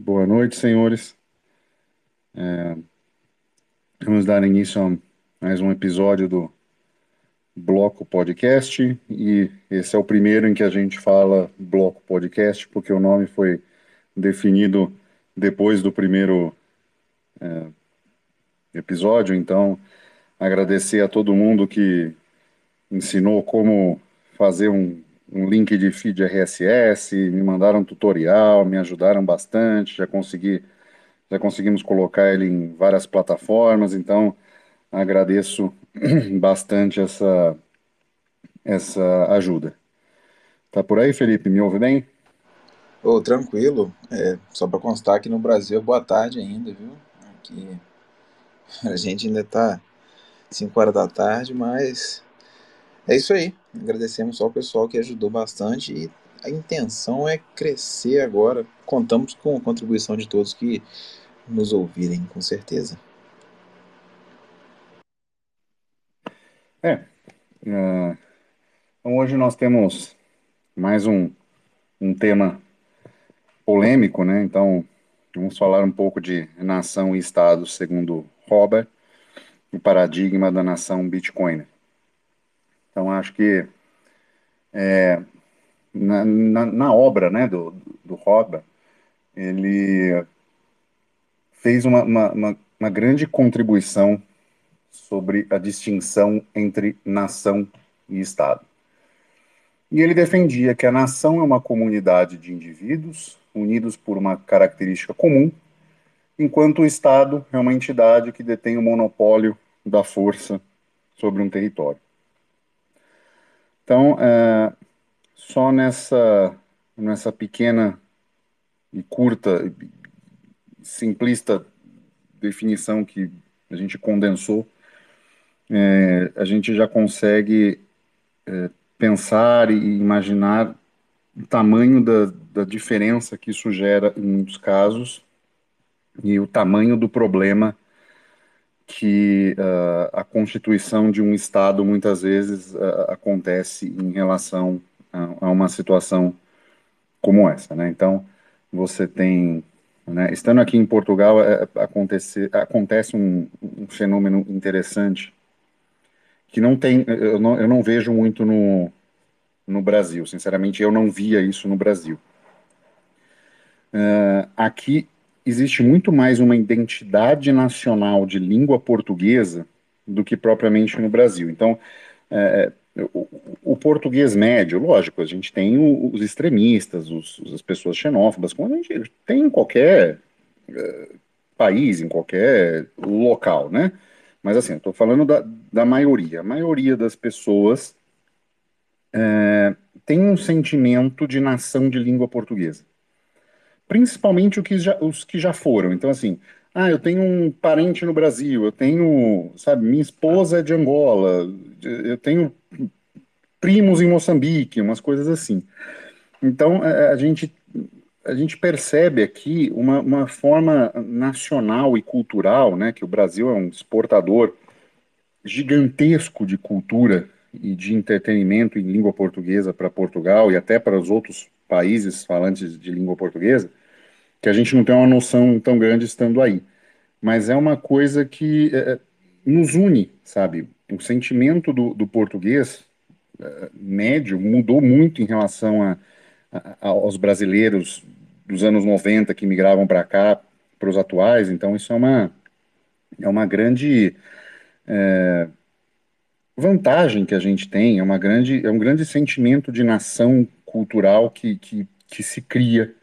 Boa noite, senhores. É, vamos dar início a mais um episódio do Bloco Podcast e esse é o primeiro em que a gente fala Bloco Podcast, porque o nome foi definido depois do primeiro é, episódio. Então, agradecer a todo mundo que ensinou como fazer um, um link de feed RSS, me mandaram um tutorial, me ajudaram bastante, já consegui já conseguimos colocar ele em várias plataformas, então agradeço bastante essa, essa ajuda. Tá por aí, Felipe? Me ouve bem? Oh, tranquilo. É, só para constar que no Brasil é boa tarde ainda, viu? Aqui a gente ainda está 5 horas da tarde, mas é isso aí. Agradecemos só o pessoal que ajudou bastante e a intenção é crescer agora. Contamos com a contribuição de todos que nos ouvirem, com certeza. É. Uh, então hoje nós temos mais um, um tema polêmico, né? Então vamos falar um pouco de nação e Estado segundo Robert, o paradigma da nação Bitcoin. Então acho que é, na, na, na, obra né, do, do ele fez uma, uma, uma grande contribuição sobre a distinção entre nação e Estado. E ele defendia que a nação é uma comunidade de indivíduos unidos por uma característica comum, enquanto o Estado é uma entidade que detém o monopólio da força sobre um território. Então, é, só nessa, nessa pequena e curta simplista definição que a gente condensou, é, a gente já consegue é, pensar e imaginar o tamanho da, da diferença que isso gera em muitos casos e o tamanho do problema que uh, a constituição de um Estado muitas vezes uh, acontece em relação a, a, uma situação como essa. Né? Então, você tem né? Estando aqui em Portugal, é, acontece, acontece um, um, fenômeno interessante que não tem, eu não, eu não vejo muito no, no Brasil. Sinceramente, eu não via isso no Brasil. Uh, aqui existe muito mais uma identidade nacional de língua portuguesa do que propriamente no Brasil. Então, é, o, o, português médio, lógico, a gente tem os extremistas, os, as pessoas xenófobas, como a gente tem em qualquer uh, país, em qualquer local, né? Mas assim, estou falando da, da maioria. A maioria das pessoas é, tem um sentimento de nação de língua portuguesa. Principalmente que já, os que já foram. Então, assim, ah, eu tenho um parente no Brasil, eu tenho, sabe, minha esposa é de Angola, eu tenho primos em Moçambique, umas coisas assim. Então, a, a gente a gente percebe aqui uma, uma forma nacional e cultural, né, que o Brasil é um exportador gigantesco de cultura e de entretenimento em língua portuguesa para Portugal e até para os outros países falantes de língua portuguesa, que a gente não tem uma noção tão grande estando aí. Mas é uma coisa que é, é nos une, sabe? O sentimento do, do português é, médio mudou muito em relação a, a, aos brasileiros dos anos 90 que migravam para cá, para os atuais. Então, isso é uma, é uma grande é, vantagem que a gente tem, é, uma grande, é um grande sentimento de nação cultural que, que, que se cria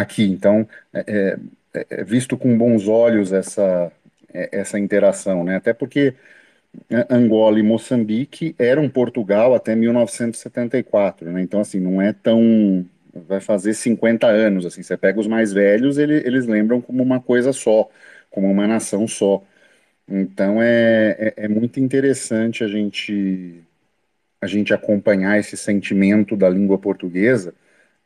aqui. Então, é, é, é visto com bons olhos essa, é, essa interação, né? Até porque Angola e Moçambique eram Portugal até 1974, né? Então, assim, não é tão... vai fazer 50 anos, assim, você pega os mais velhos, ele, eles lembram como uma coisa só, como uma nação só. Então, é, é, é muito interessante a gente, a gente acompanhar esse sentimento da língua portuguesa,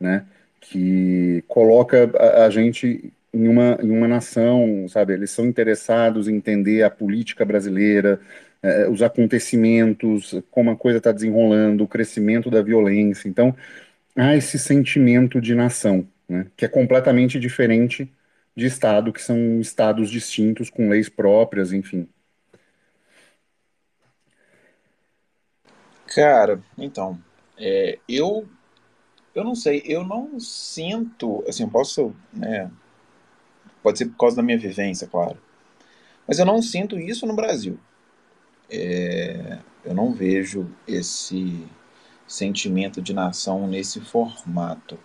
né? Que coloca a, a, gente em uma, em uma nação, sabe? Eles são interessados em entender a política brasileira, eh, os acontecimentos, como a coisa está desenrolando, o crescimento da violência. Então, há esse sentimento de nação. né, que é completamente diferente de Estado, que são estados distintos, com leis próprias, enfim. Cara, então, é, eu eu não sei, eu não sinto, assim, posso, né, pode ser por causa da minha vivência, claro, mas eu não sinto isso no Brasil. É, eu não vejo esse sentimento de nação nesse formato.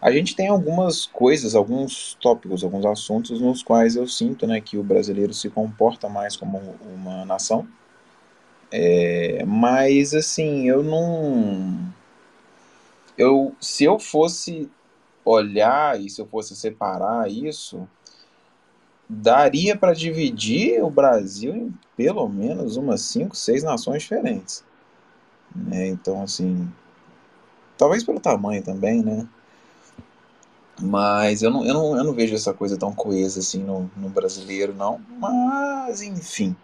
A gente tem algumas coisas, alguns tópicos, alguns assuntos nos quais eu sinto né, que o brasileiro se comporta mais como uma nação. É, mas assim, eu não. Eu, se eu fosse olhar e se eu fosse separar isso, daria para dividir o Brasil em pelo menos umas cinco, seis nações diferentes. Né? Então, assim, talvez pelo tamanho também, né? Mas eu não, eu não, eu não vejo essa coisa tão coesa assim no, no brasileiro, não. Mas, enfim.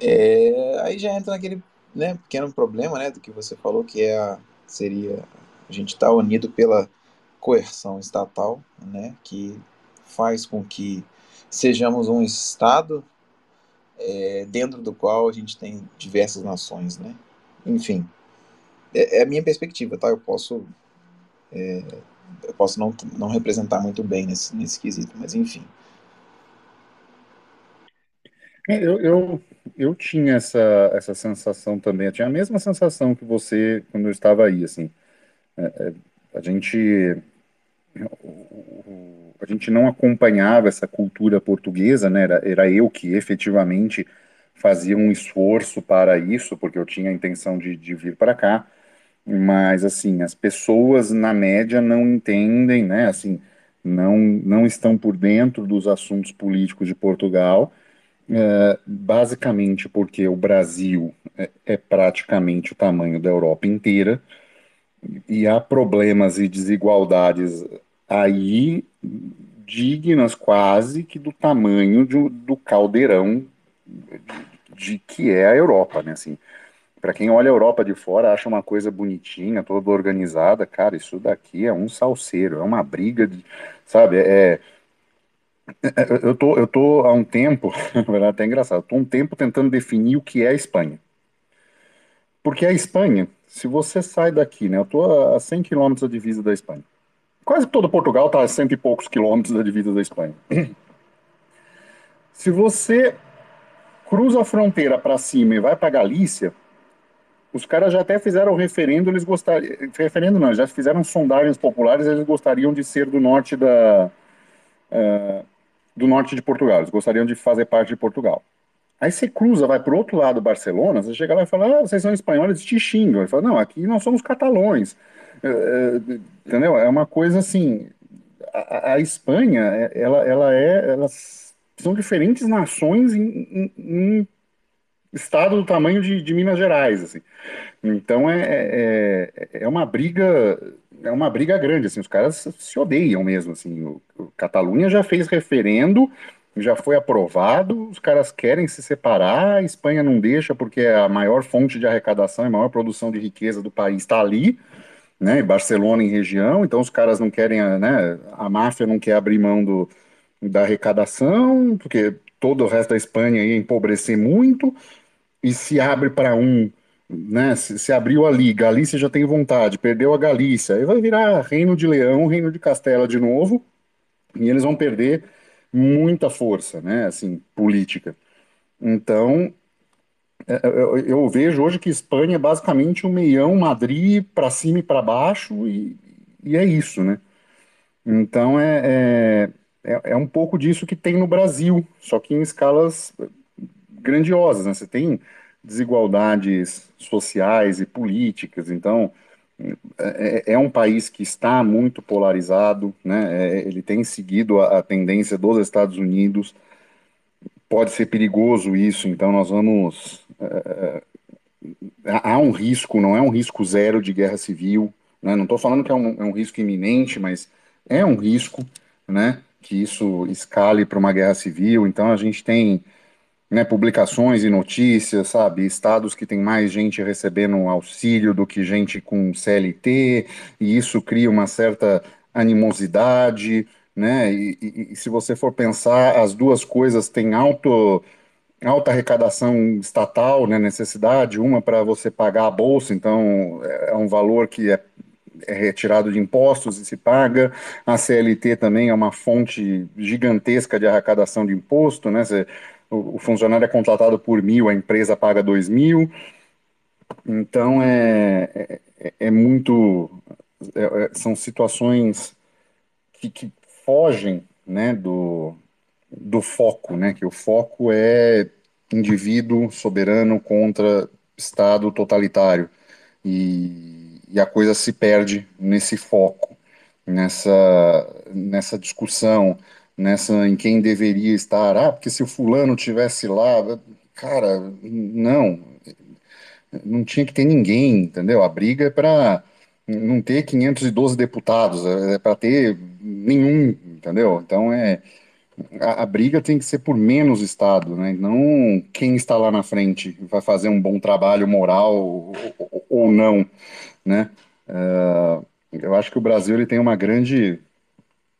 É, aí já entra naquele né, pequeno problema né, do que você falou, que é a, seria a gente estar tá unido pela coerção estatal, né, que faz com que sejamos um Estado é, dentro do qual a gente tem diversas nações, né? Enfim, é, é a minha perspectiva, tá? Eu posso é, eu posso não, não representar muito bem nesse, nesse quesito, mas enfim. É, eu, eu, eu tinha essa, essa sensação também, eu tinha a mesma sensação que você quando eu estava aí, assim. É, é, a gente a gente não acompanhava essa cultura portuguesa, né? Era, era eu que efetivamente fazia um esforço para isso, porque eu tinha a intenção de, de vir para cá, mas assim, as pessoas na média não entendem, né? Assim, não, não estão por dentro dos assuntos políticos de Portugal, é, basicamente porque o Brasil é, é praticamente o tamanho da Europa inteira e há problemas e desigualdades aí dignas quase que do tamanho de, do caldeirão de, de, que é a Europa, né? Assim, para quem olha a Europa de fora, acha uma coisa bonitinha, toda organizada, cara, isso daqui é um salseiro, é uma briga, de, sabe? É, é eu tô, eu tô há um tempo, verdade até engraçado, tô um tempo tentando definir o que é a Espanha. Porque a Espanha, se você sai daqui, né? Eu tô a 100 quilômetros da divisa da Espanha. Quase todo Portugal está a cento e poucos quilômetros da divisa da Espanha. Se você cruza a fronteira para cima e vai para Galícia, os caras já até fizeram referendo, eles gostariam. Referendo não, já fizeram sondagens populares, eles gostariam de ser do norte da. Uh, do norte de Portugal, eles gostariam de fazer parte de Portugal. Aí você cruza, vai para o outro lado Barcelona, você chega lá e fala, ah, vocês são espanhóis, te xingam. Ele fala, não, aqui nós somos catalões. É, é, entendeu? É uma coisa assim. A, a, Espanha, é, ela, ela é, elas são diferentes nações em, em, em estado do tamanho de, de, Minas Gerais, assim. Então é, é, é uma briga é uma briga grande, assim. Os caras se odeiam mesmo, assim. O, o Catalunha já fez referendo já foi aprovado, os caras querem se separar, a Espanha não deixa porque a maior fonte de arrecadação e maior produção de riqueza do país está ali né, Barcelona em região, então os caras não querem, né, a máfia não quer abrir mão do, da arrecadação, porque todo o resto da Espanha ia empobrecer muito, e se abre para um, né, se, se, abriu ali, Galícia já tem vontade, perdeu a Galícia, aí vai virar Reino de Leão, Reino de Castela de novo, e eles vão perder muita força, né, assim, política. Então, é, é, eu, vejo hoje que Espanha é basicamente um meião, Madrid para cima e para baixo, e, e, é isso, né? Então é, é, é, é, um pouco disso que tem no Brasil, só que em escalas grandiosas, né? Você tem desigualdades sociais e políticas, então é, é um país que está muito polarizado, né? ele tem seguido a, tendência dos Estados Unidos, pode ser perigoso isso, então nós vamos é, há um risco, não é um risco zero de guerra civil, né? não estou falando que é um, é um, risco iminente, mas é um risco né, que isso escale para uma guerra civil. Então a gente tem né, publicações e notícias, sabe? Estados que tem mais gente recebendo auxílio do que gente com CLT, e isso cria uma certa animosidade, né? E, e, e, se você for pensar, as duas coisas têm alto, alta arrecadação estatal, né? Necessidade, uma para você pagar a bolsa, então é um valor que é, é retirado de impostos e se paga. A CLT também é uma fonte gigantesca de arrecadação de imposto, né? Você, o, o funcionário é contratado por mil, a empresa paga dois mil. Então é, é, é muito. É, é, são situações que, que fogem né, do, do foco, né? Que o foco é indivíduo soberano contra Estado totalitário. E, e a coisa se perde nesse foco, nessa, nessa discussão, nessa em quem deveria estar. Ah, porque se o fulano tivesse lá, cara, não, não tinha que ter ninguém, entendeu? A briga é para não ter 512 deputados, é, para ter nenhum, entendeu? Então é a, a, briga tem que ser por menos Estado, né? Não quem está lá na frente vai fazer um bom trabalho moral ou, ou, ou não, né? Uh, eu acho que o Brasil ele tem uma grande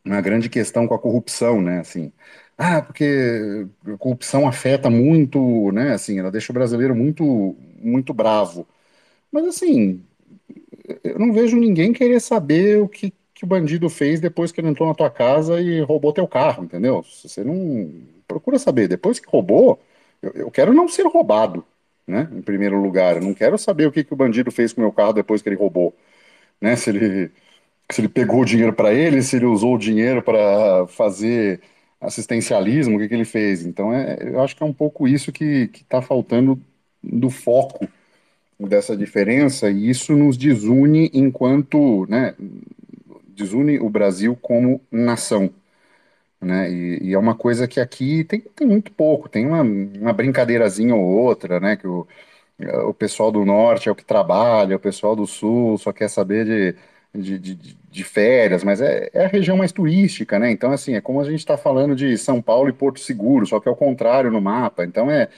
uma grande questão com a corrupção, né? Assim, ah, porque a corrupção afeta muito, né? Assim, ela deixa o brasileiro muito muito bravo. Mas assim, eu não vejo ninguém querer saber o que, que o bandido fez depois que ele entrou na tua casa e roubou teu carro, entendeu? Você não procura saber. Depois que roubou, eu, eu quero não ser roubado, né? Em primeiro lugar, eu não quero saber o que, que o bandido fez com o meu carro depois que ele roubou, né? Se ele se ele pegou o dinheiro para ele, se ele usou o dinheiro para fazer assistencialismo, o que, que ele fez. Então, é, eu acho que é um pouco isso que está faltando do foco dessa diferença, e isso nos desune enquanto, né, desune o Brasil como nação, né, e, e é uma coisa que aqui tem, tem muito pouco, tem uma, uma brincadeirazinha ou outra, né, que o, o pessoal do norte é o que trabalha, o pessoal do sul só quer saber de de, de, de, férias, mas é, é, a região mais turística, né? Então, assim, é como a gente está falando de São Paulo e Porto Seguro, só que é o contrário no mapa. Então, é,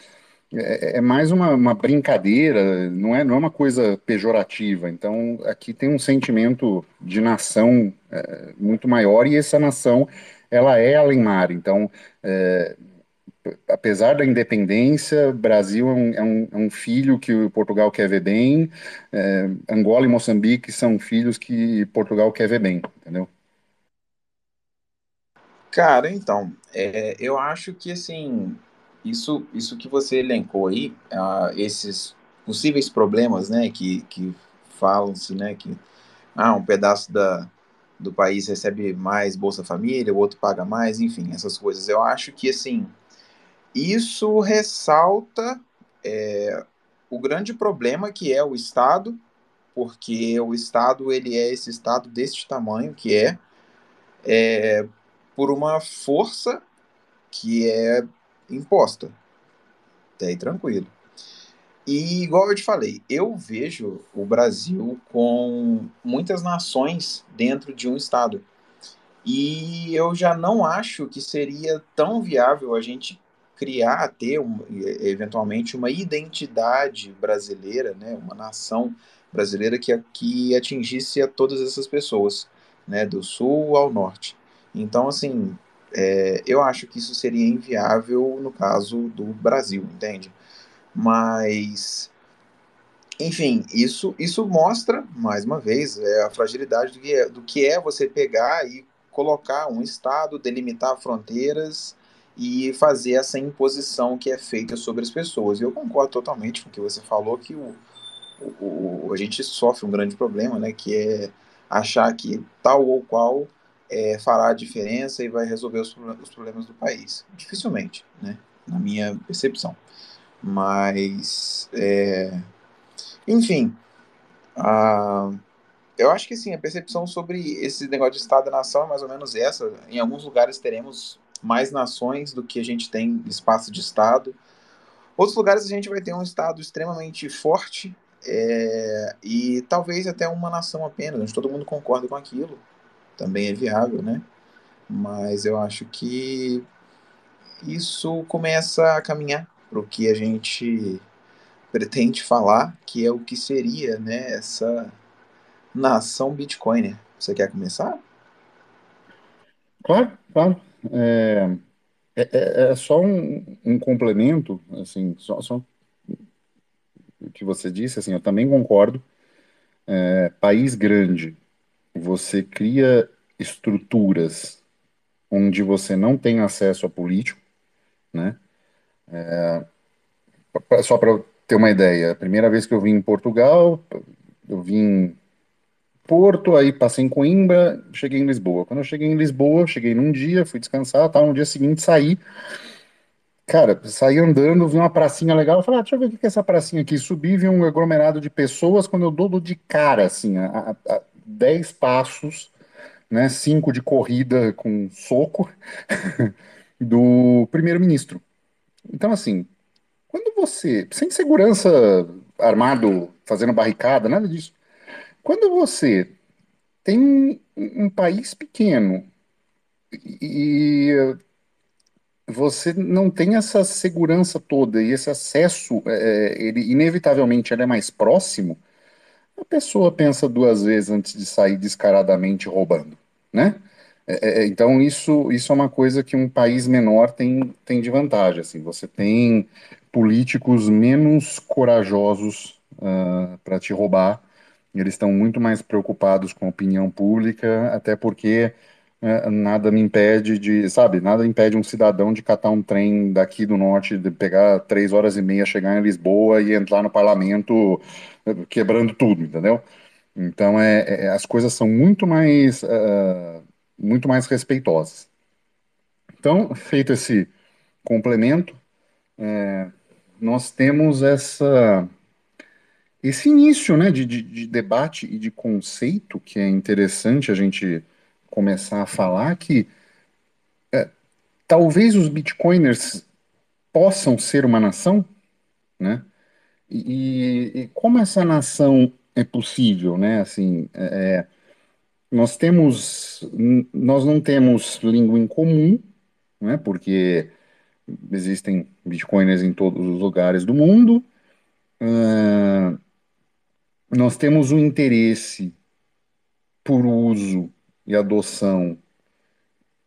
é, é, mais uma, uma, brincadeira, não é, não é uma coisa pejorativa. Então, aqui tem um sentimento de nação é, muito maior e essa nação, ela é além mar. Então, é, apesar da independência, Brasil é um, é um, é um, filho que o Portugal quer ver bem, é, Angola e Moçambique são filhos que Portugal quer ver bem, entendeu? Cara, então, é, eu acho que assim isso, isso que você elencou aí, uh, esses possíveis problemas, né, que, que falam-se, né, que ah, um pedaço da, do país recebe mais Bolsa Família, o outro paga mais, enfim, essas coisas. Eu acho que, assim, isso ressalta é, o grande problema que é o Estado, porque o Estado, ele é esse Estado deste tamanho, que é, é por uma força que é imposta. Até aí tranquilo. E igual eu te falei, eu vejo o Brasil com muitas nações dentro de um estado. E eu já não acho que seria tão viável a gente criar, ter um, eventualmente uma identidade brasileira, né, uma nação brasileira que, que atingisse a todas essas pessoas, né, do sul ao norte. Então, assim, é, eu acho que isso seria inviável no caso do Brasil, entende? Mas, enfim, isso, isso mostra, mais uma vez, é a fragilidade do que, é, do que é você pegar e colocar um Estado, delimitar fronteiras e fazer essa imposição que é feita sobre as pessoas. E eu concordo totalmente com o que você falou, que o, o, o, a gente sofre um grande problema, né, que é achar que tal ou qual é, fará a diferença e vai resolver os, os, problemas do país. Dificilmente, né? Na minha percepção. Mas, é, enfim, a, eu acho que sim, a percepção sobre esse negócio de Estado-nação é mais ou menos essa. Em alguns lugares teremos mais nações do que a gente tem espaço de Estado. Outros lugares a gente vai ter um Estado extremamente forte é, e talvez até uma nação apenas, onde todo mundo concorda com aquilo também é viável, né? Mas eu acho que isso começa a caminhar para o que a gente pretende falar, que é o que seria, né, essa nação Bitcoiner. Você quer começar? Claro, claro. É, é, é- é só um, um complemento, assim, só, só o que você disse, assim, eu também concordo. É, país grande, você cria estruturas onde você não tem acesso a político, né? Pa- Só para ter uma ideia, a primeira vez que eu vim em Portugal, eu vim Porto, aí passei em Coimbra, cheguei em Lisboa. Quando eu cheguei em Lisboa, cheguei num dia, fui descansar, tal, no dia seguinte saí, cara, saí andando, vi uma pracinha legal, falei, ah, deixa eu ver o que é essa pracinha aqui. Subi, vi um aglomerado de pessoas, quando eu dou de cara, assim, a, a, a 10 passos, né, cinco de corrida com soco do primeiro-ministro. Então, assim, quando você, sem segurança armado, fazendo barricada, nada disso, quando você tem um, um país pequeno e você não tem essa segurança toda e esse acesso, é, ele inevitavelmente ele é mais próximo, a pessoa pensa duas vezes antes de sair descaradamente roubando, né? É, é, então isso, isso é uma coisa que um país menor tem, tem de vantagem, assim, você tem políticos menos corajosos para te roubar, eles estão muito mais preocupados com a opinião pública, até porque é, nada me impede de, sabe, nada impede um cidadão de catar um trem daqui do norte, de pegar três horas e meia, chegar em Lisboa e entrar no parlamento eh, quebrando tudo, entendeu? Então é, é- é, as coisas são muito mais ah, muito mais respeitosas. Então, feito esse complemento, nós temos essa esse início, né, de, de, de debate e de conceito que é interessante a gente começar a falar que talvez os bitcoiners possam ser uma nação, né? E, e como essa nação é possível, né? Assim, é, nós temos, nós não temos língua em comum, né? Porque existem bitcoiners em todos os lugares do mundo. Ah, nós temos um interesse por uso e adoção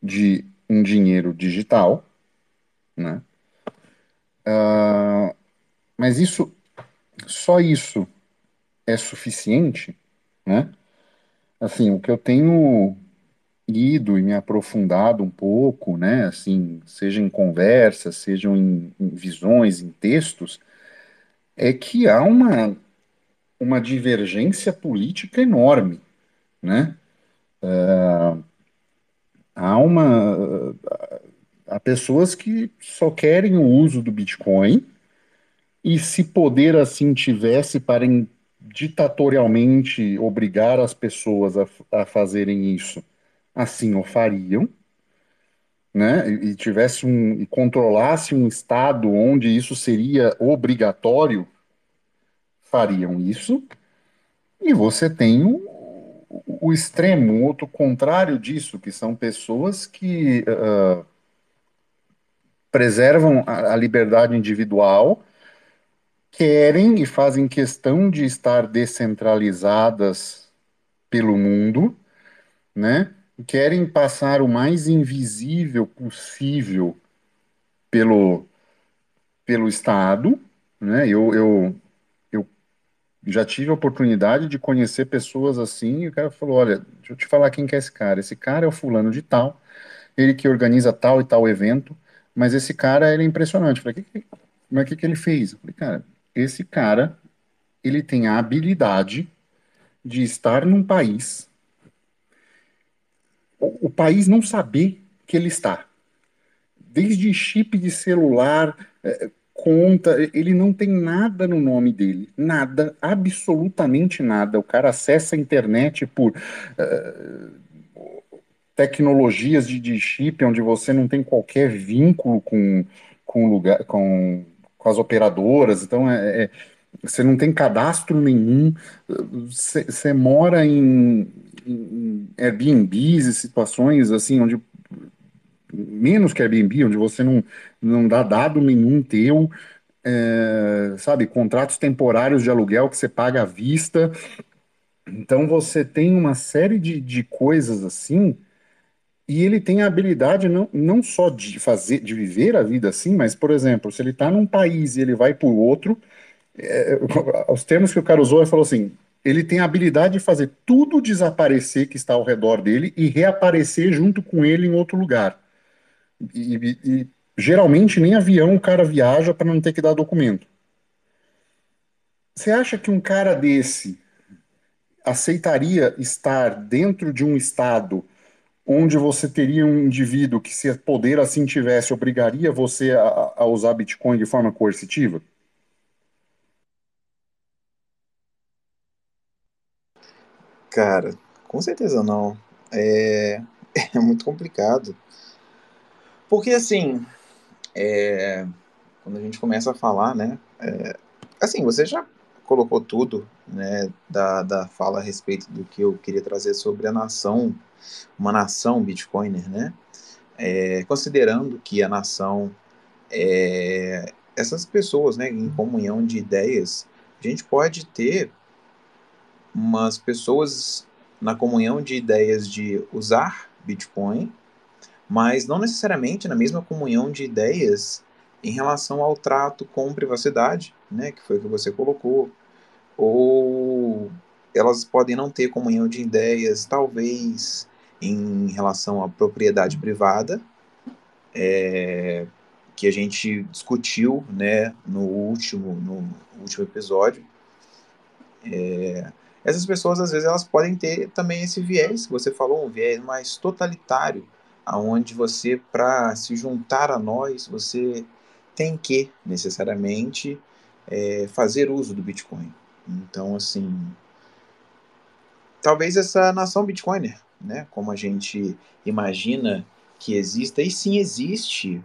de um dinheiro digital, né? Mas isso, só isso é suficiente, né? Assim, o que eu tenho lido e me aprofundado um pouco, né? Assim, seja em conversas, sejam em, em visões, em textos, é que há uma, uma divergência política enorme, né? Há uma, há pessoas que só querem o uso do Bitcoin e se poder assim tivesse para ditatorialmente obrigar as pessoas a, a fazerem isso, assim o fariam, né? E, e tivesse um e controlasse um estado onde isso seria obrigatório, fariam isso. E você tem o, o, extremo, o outro contrário disso, que são pessoas que ah, preservam a, a liberdade individual, querem e fazem questão de estar descentralizadas pelo mundo, né? Querem passar o mais invisível possível pelo, pelo Estado, né? Eu, eu já tive a oportunidade de conhecer pessoas assim, e o cara falou: Olha, deixa eu te falar quem que é esse cara. Esse cara é o fulano de tal, ele que organiza tal e tal evento, mas esse cara ele é impressionante. Eu falei: que, que, mas o que, que ele fez? Eu falei, cara, esse cara ele tem a habilidade de estar num país, o, o país não saber que ele está. Desde chip de celular, eh, conta, ele não tem nada no nome dele. Nada, absolutamente nada. O cara acessa a internet por tecnologias de, de chip onde você não tem qualquer vínculo com, com, lugar, com, com as operadoras. Então, é, é- você não tem cadastro nenhum. Você mora em, em Airbnbs e situações assim, onde menos que Airbnb, onde você não, não dá dado nenhum teu, é, sabe, contratos temporários de aluguel que você paga à vista. Então você tem uma série de, de coisas assim, E ele tem a habilidade não, não só de fazer, de viver a vida assim, mas, por exemplo, se ele está num país e ele vai para o outro, é, os termos que o cara usou, ele falou assim: ele tem a habilidade de fazer tudo desaparecer que está ao redor dele e reaparecer junto com ele em outro lugar. E, e, e geralmente nem avião o cara viaja para não ter que dar documento. Você acha que um cara desse aceitaria estar dentro de um estado onde você teria um indivíduo que, se poder assim tivesse, obrigaria você a, a usar Bitcoin de forma coercitiva? Cara, com certeza não. É, é muito complicado. Porque, assim, é, quando a gente começa a falar, né? É, assim, você já colocou tudo, né, da, da fala a respeito do que eu queria trazer sobre a nação, uma nação Bitcoiner, né? É, considerando que a nação, é, essas pessoas, né, em comunhão de ideias, a gente pode ter umas pessoas na comunhão de ideias de usar Bitcoin, mas não necessariamente na mesma comunhão de ideias em relação ao trato com privacidade, né, que foi o que você colocou, ou elas podem não ter comunhão de ideias, talvez em relação à propriedade privada, é, que a gente discutiu, né, no último, no último episódio. É, essas pessoas às vezes elas podem ter também esse viés que você falou, um viés mais totalitário, aonde você para se juntar a nós você tem que necessariamente é, fazer uso do Bitcoin. Então assim, talvez essa nação Bitcoiner, né, como a gente imagina que exista e sim existe,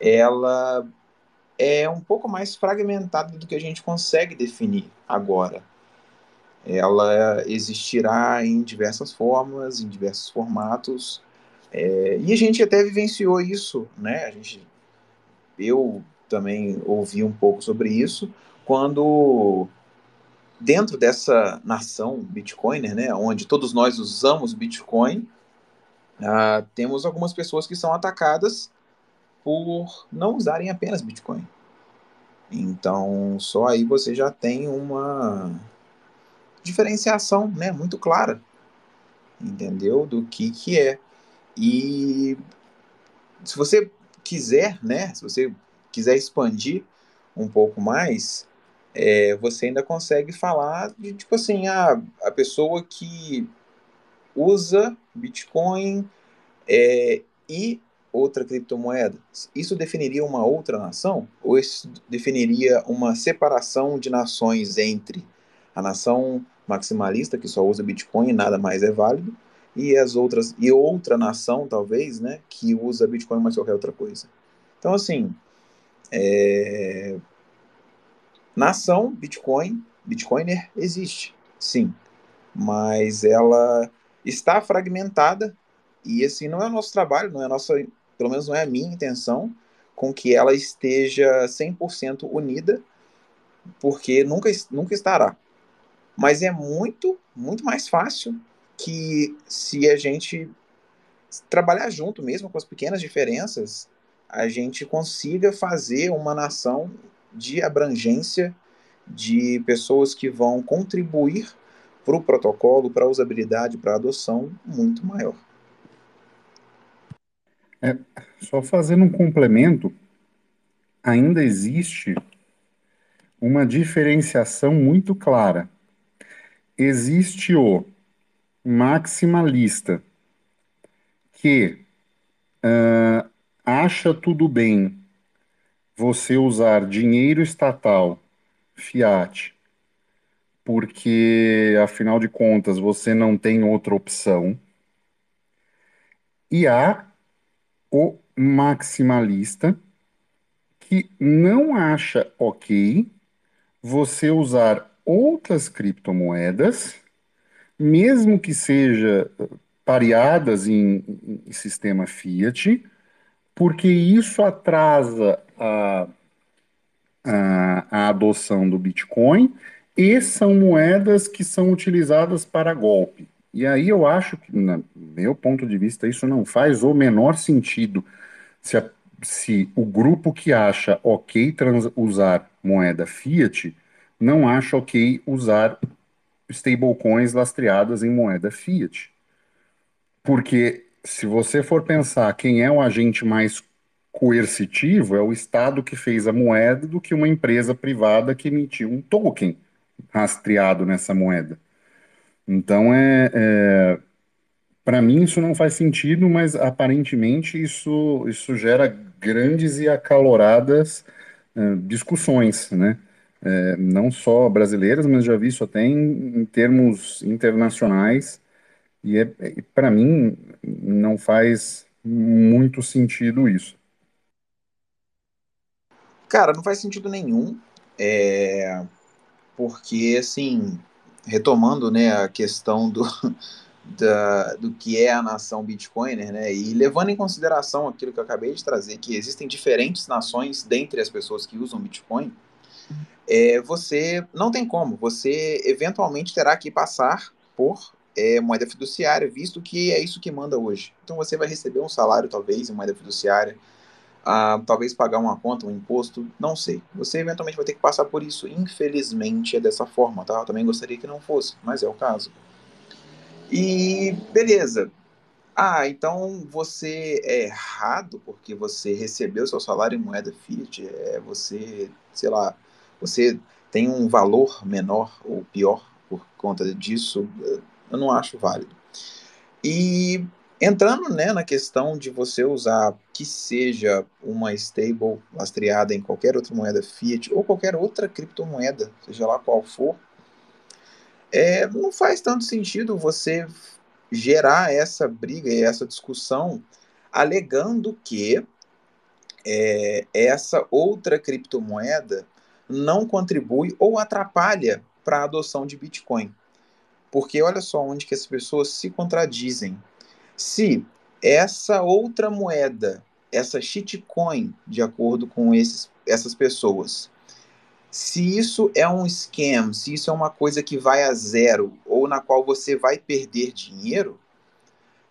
ela é um pouco mais fragmentada do que a gente consegue definir agora ela existirá em diversas formas, em diversos formatos, é, e a gente até vivenciou isso, né? A gente, eu também ouvi um pouco sobre isso quando dentro dessa nação Bitcoiner, né, onde todos nós usamos Bitcoin, ah, temos algumas pessoas que são atacadas por não usarem apenas Bitcoin. Então, só aí você já tem uma diferenciação né, muito clara, entendeu? Do que, que é. E se você quiser, né, se você quiser expandir um pouco mais, é, você ainda consegue falar de, tipo assim, a, a pessoa que usa Bitcoin é, e outra criptomoeda. Isso definiria uma outra nação? Ou isso definiria uma separação de nações entre a nação maximalista que só usa Bitcoin e nada mais é válido, e as outras e outra nação talvez, né, que usa Bitcoin mas qualquer outra coisa. Então assim, é... nação Bitcoin, Bitcoiner existe, sim, mas ela está fragmentada e assim não é o nosso trabalho, não é nossa, pelo menos não é a minha intenção com que ela esteja 100% unida, porque nunca, nunca estará mas é muito, muito mais fácil que se a gente trabalhar junto mesmo com as pequenas diferenças, a gente consiga fazer uma nação de abrangência de pessoas que vão contribuir para o protocolo, para a usabilidade, para a adoção muito maior. É, só fazendo um complemento, ainda existe uma diferenciação muito clara existe o maximalista que uh, acha tudo bem você usar dinheiro estatal, fiat, porque afinal de contas você não tem outra opção. E há o maximalista que não acha ok você usar outras criptomoedas, mesmo que seja pareadas em, em sistema fiat, porque isso atrasa a, a, a, adoção do Bitcoin e são moedas que são utilizadas para golpe. E aí eu acho que, no meu ponto de vista, isso não faz o menor sentido se, a, se o grupo que acha ok trans, usar moeda fiat não acha ok usar stablecoins lastreadas em moeda fiat. Porque se você for pensar quem é o agente mais coercitivo, é o Estado que fez a moeda do que uma empresa privada que emitiu um token rastreado nessa moeda. Então é, é para mim isso não faz sentido, mas aparentemente isso, isso gera grandes e acaloradas uh, discussões, né? É, não só brasileiras, mas já vi isso até em, em termos internacionais, e é, para mim não faz muito sentido isso. Cara, não faz sentido nenhum, é... porque assim, retomando né, a questão do, da, do que é a nação Bitcoiner, né? E levando em consideração aquilo que eu acabei de trazer, que existem diferentes nações dentre as pessoas que usam Bitcoin, é, você não tem como, você eventualmente terá que passar por é, moeda fiduciária, visto que é isso que manda hoje. Então você vai receber um salário, talvez, em moeda fiduciária, ah, talvez pagar uma conta, um imposto, não sei. Você eventualmente vai ter que passar por isso. Infelizmente é dessa forma, tá? Eu também gostaria que não fosse, mas é o caso. E beleza. Ah, então você é errado porque você recebeu seu salário em moeda fiat, é você, sei lá, você tem um valor menor ou pior por conta disso, eu não acho válido. E entrando né, na questão de você usar que seja uma stable lastreada em qualquer outra moeda fiat ou qualquer outra criptomoeda, seja lá qual for, é, não faz tanto sentido você gerar essa briga e essa discussão alegando que é, essa outra criptomoeda não contribui ou atrapalha para a adoção de Bitcoin. Porque olha só onde que as pessoas se contradizem. Se essa outra moeda, essa shitcoin, de acordo com esses, essas pessoas, se isso é um scam, se isso é uma coisa que vai a zero ou na qual você vai perder dinheiro,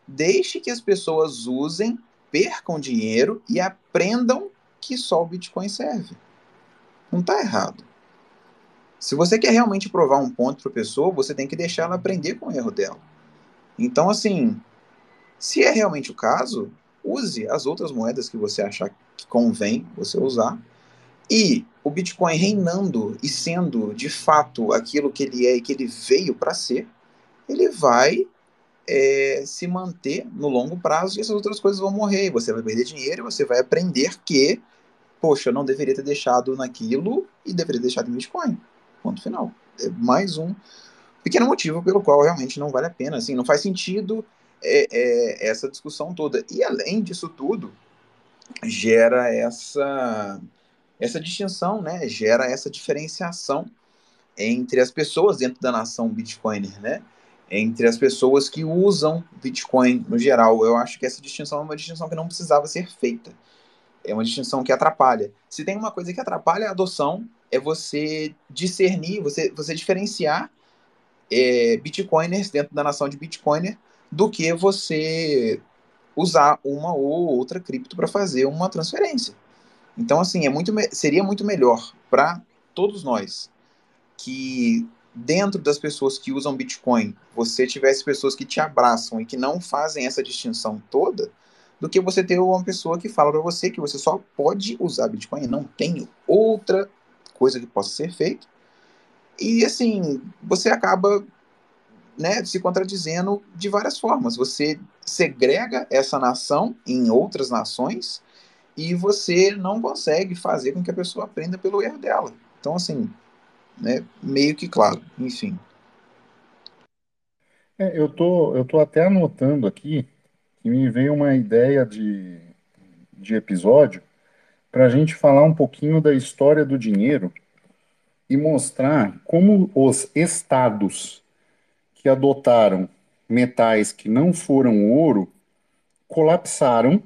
deixe que as pessoas usem, percam dinheiro e aprendam que só o Bitcoin serve. Não está errado. Se você quer realmente provar um ponto para a pessoa, você tem que deixar ela aprender com o erro dela. Então, assim, se é realmente o caso, use as outras moedas que você achar que convém você usar e o Bitcoin reinando e sendo de fato aquilo que ele é e que ele veio para ser, ele vai é, se manter no longo prazo e essas outras coisas vão morrer. Você vai perder dinheiro, você vai aprender que, poxa, eu não deveria ter deixado naquilo e deveria ter deixado em Bitcoin. Ponto final. É mais um pequeno motivo pelo qual realmente não vale a pena. Assim, não faz sentido é, é, essa discussão toda. E além disso tudo, gera essa essa distinção né, gera essa diferenciação entre as pessoas dentro da nação Bitcoiner, né? Entre as pessoas que usam Bitcoin no geral. Eu acho que essa distinção é uma distinção que não precisava ser feita. É uma distinção que atrapalha. Se tem uma coisa que atrapalha a adoção, é você discernir, você, você diferenciar é, Bitcoiners dentro da nação de Bitcoiner do que você usar uma ou outra cripto para fazer uma transferência. Então, assim, é muito, seria muito melhor para todos nós que dentro das pessoas que usam Bitcoin, você tivesse pessoas que te abraçam e que não fazem essa distinção toda, do que você ter uma pessoa que fala para você que você só pode usar Bitcoin não tem outra coisa que possa ser feita. E assim, você acaba né, se contradizendo de várias formas. Você segrega essa nação em outras nações e você não consegue fazer com que a pessoa aprenda pelo erro dela. Então, assim, né, meio que claro, enfim. É, eu tô, eu tô até anotando aqui que me veio uma ideia de, de episódio para a gente falar um pouquinho da história do dinheiro e mostrar como os estados que adotaram metais que não foram ouro colapsaram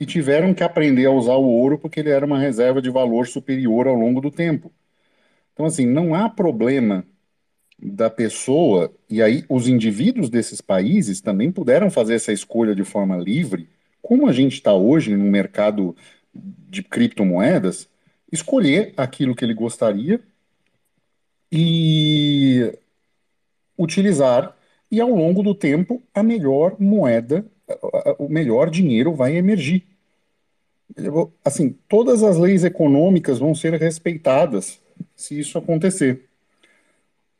e tiveram que aprender a usar o ouro porque ele era uma reserva de valor superior ao longo do tempo. Então, assim, não há problema da pessoa, e aí os indivíduos desses países também puderam fazer essa escolha de forma livre, como a gente está hoje no mercado de criptomoedas, escolher aquilo que ele gostaria e utilizar, e ao longo do tempo, a melhor moeda, o melhor dinheiro vai emergir. Assim, todas as leis econômicas vão ser respeitadas se isso acontecer.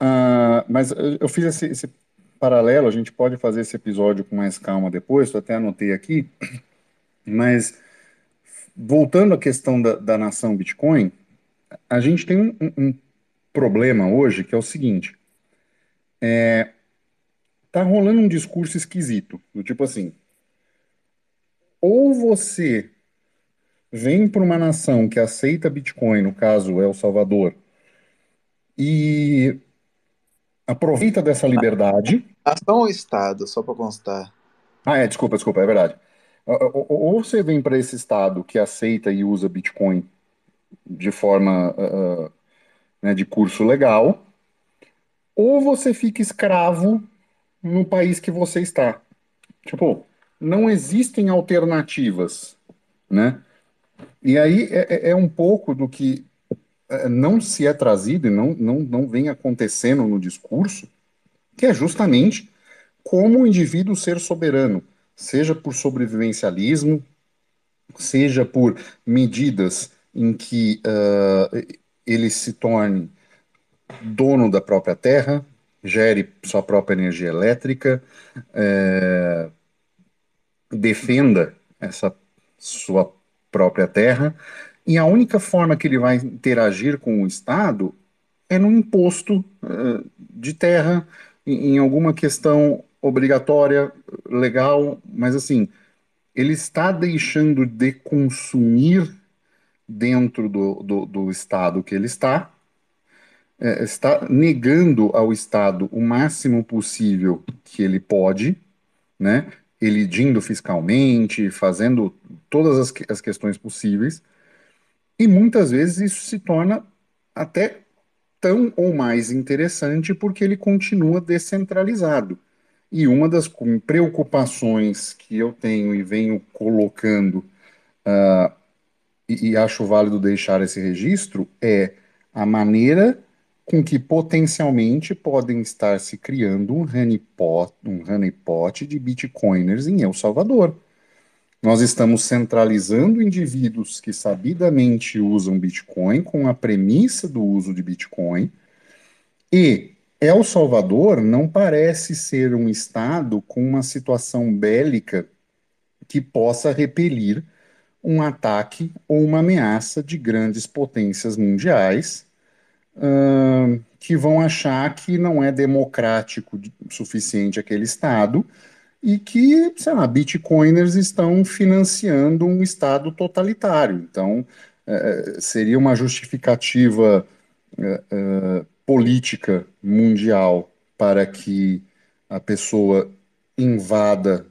Uh, mas eu fiz esse, esse, paralelo, a gente pode fazer esse episódio com mais calma depois, eu até anotei aqui, mas voltando à questão da, da nação Bitcoin, a gente tem um, um, problema hoje que é o seguinte, é, tá rolando um discurso esquisito, do tipo assim, ou você vem para uma nação que aceita Bitcoin, no caso El Salvador, e aproveita dessa liberdade. Nação ou Estado, só para constar? Ah, é, desculpa, desculpa, é verdade. Ou você vem para esse Estado que aceita e usa Bitcoin de forma uh, né, de curso legal, ou você fica escravo no país que você está. Tipo, não existem alternativas, né? E aí é, é, é um pouco do que não se é trazido e não, não, não vem acontecendo no discurso, que é justamente como o indivíduo ser soberano, seja por sobrevivencialismo, seja por medidas em que uh, ele se torne dono da própria terra, gere sua própria energia elétrica, é, defenda essa sua própria terra e a única forma que ele vai interagir com o Estado é no imposto uh, de terra, em, em, alguma questão obrigatória, legal, mas assim, ele está deixando de consumir dentro do, do, do Estado que ele está, é, está negando ao Estado o máximo possível que ele pode, né? Elidindo fiscalmente, fazendo todas as, as questões possíveis e muitas vezes isso se torna até tão ou mais interessante porque ele continua descentralizado. E uma das preocupações que eu tenho e venho colocando, uh, e, e acho válido deixar esse registro, é a maneira com que potencialmente podem estar se criando um honeypot, um honeypot de bitcoiners em El Salvador. Nós estamos centralizando indivíduos que sabidamente usam Bitcoin com a premissa do uso de Bitcoin. E El Salvador não parece ser um estado com uma situação bélica que possa repelir um ataque ou uma ameaça de grandes potências mundiais uh, que vão achar que não é democrático suficiente aquele estado e que, sei lá, bitcoiners estão financiando um Estado totalitário. Então, é, é seria uma justificativa é, política mundial para que a pessoa invada,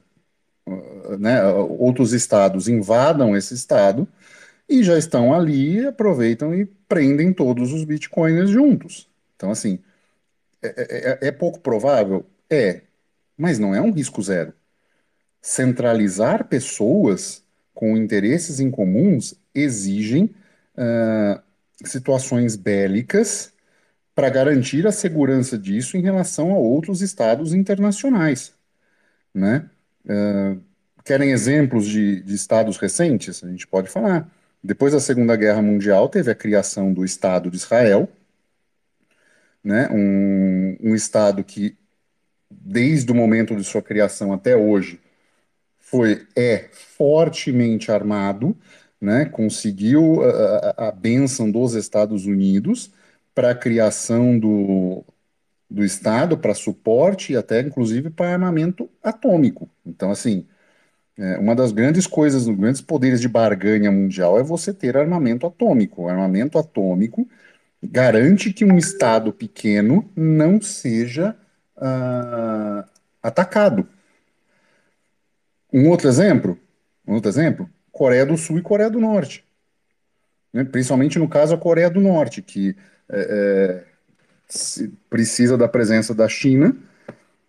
né, outros estados invadam esse estado e já estão ali, aproveitam e prendem todos os bitcoiners juntos. Então, assim, é, é, é pouco provável? É, mas não é um risco zero. Centralizar pessoas com interesses em comuns exigem uh, situações bélicas para garantir a segurança disso em relação a outros estados internacionais, né? Uh, querem exemplos de, de estados recentes? A gente pode falar. Depois da Segunda Guerra Mundial, teve a criação do Estado de Israel, né? um, um Estado que desde o momento de sua criação até hoje, foi é fortemente armado, né, conseguiu a, a bênção dos Estados Unidos para a criação do, do Estado, para suporte e até inclusive para armamento atômico. Então, assim, é, uma das grandes coisas, os grandes poderes de barganha mundial é você ter armamento atômico. O armamento atômico garante que um Estado pequeno não seja uh, atacado. Um outro exemplo, um outro exemplo, Coreia do Sul e Coreia do Norte. Né? Principalmente no caso a Coreia do Norte, que é, é precisa da presença da China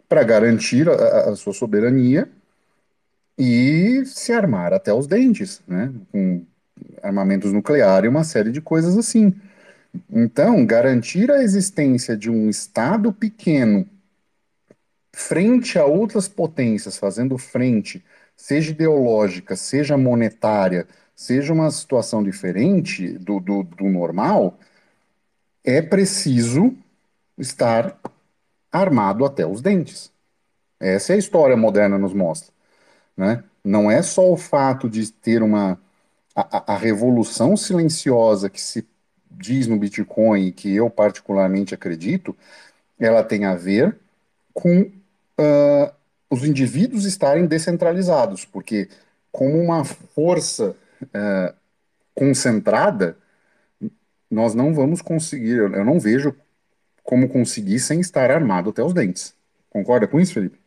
para garantir a, a, sua soberania e se armar até os dentes, né? Com armamentos nucleares e uma série de coisas assim. Então, garantir a existência de um Estado pequeno frente a outras potências, fazendo frente, seja ideológica, seja monetária, seja uma situação diferente do, do, do normal, é preciso estar armado até os dentes. Essa é a história moderna nos mostra. Né? Não é só o fato de ter uma a, a, revolução silenciosa que se diz no Bitcoin e que eu particularmente acredito, ela tem a ver com uh, os indivíduos estarem descentralizados, porque como uma força uh, concentrada, nós não vamos conseguir, eu não vejo como conseguir sem estar armado até os dentes. Concorda com isso, Felipe?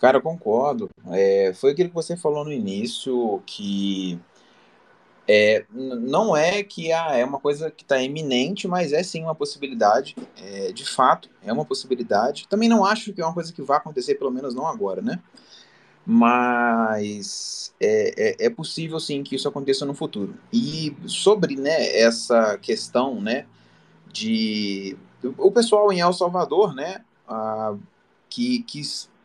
Cara, eu concordo. É, foi aquilo que você falou no início, que é, não é que ah, é uma coisa que está eminente, mas é sim uma possibilidade. É, de fato, é uma possibilidade. Também não acho que é uma coisa que vai acontecer, pelo menos não agora, né? Mas é, é, é possível sim que isso aconteça no futuro. E sobre né, essa questão, né, de o pessoal em El Salvador, né, ah, que, que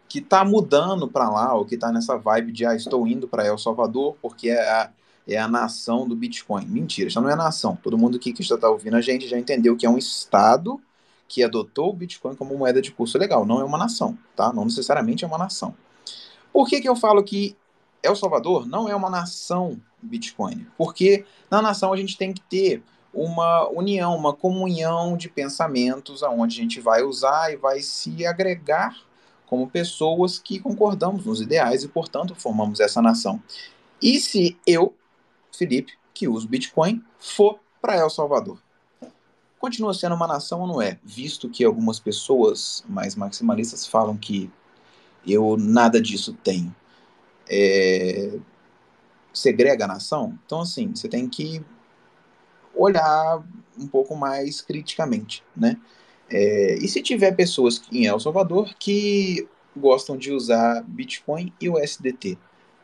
que está mudando para lá, ou que está nessa vibe de ah, estou indo para El Salvador porque é a, é a nação do Bitcoin. Mentira, já não é nação. Todo mundo aqui que está ouvindo a gente já entendeu que é um estado que adotou o Bitcoin como moeda de curso legal. Não é uma nação, tá? Não necessariamente é uma nação. Por que, que eu falo que El Salvador não é uma nação Bitcoin? Porque na nação a gente tem que ter uma união, uma comunhão de pensamentos aonde a gente vai usar e vai se agregar como pessoas que concordamos nos ideais e, portanto, formamos essa nação. E se eu, Felipe, que uso Bitcoin, for para El Salvador? Continua sendo uma nação ou não é? Visto que algumas pessoas mais maximalistas falam que eu nada disso tenho. É... Segrega a nação? Então, assim, você tem que olhar um pouco mais criticamente, né? É, e se tiver pessoas em El Salvador que gostam de usar Bitcoin e o SDT,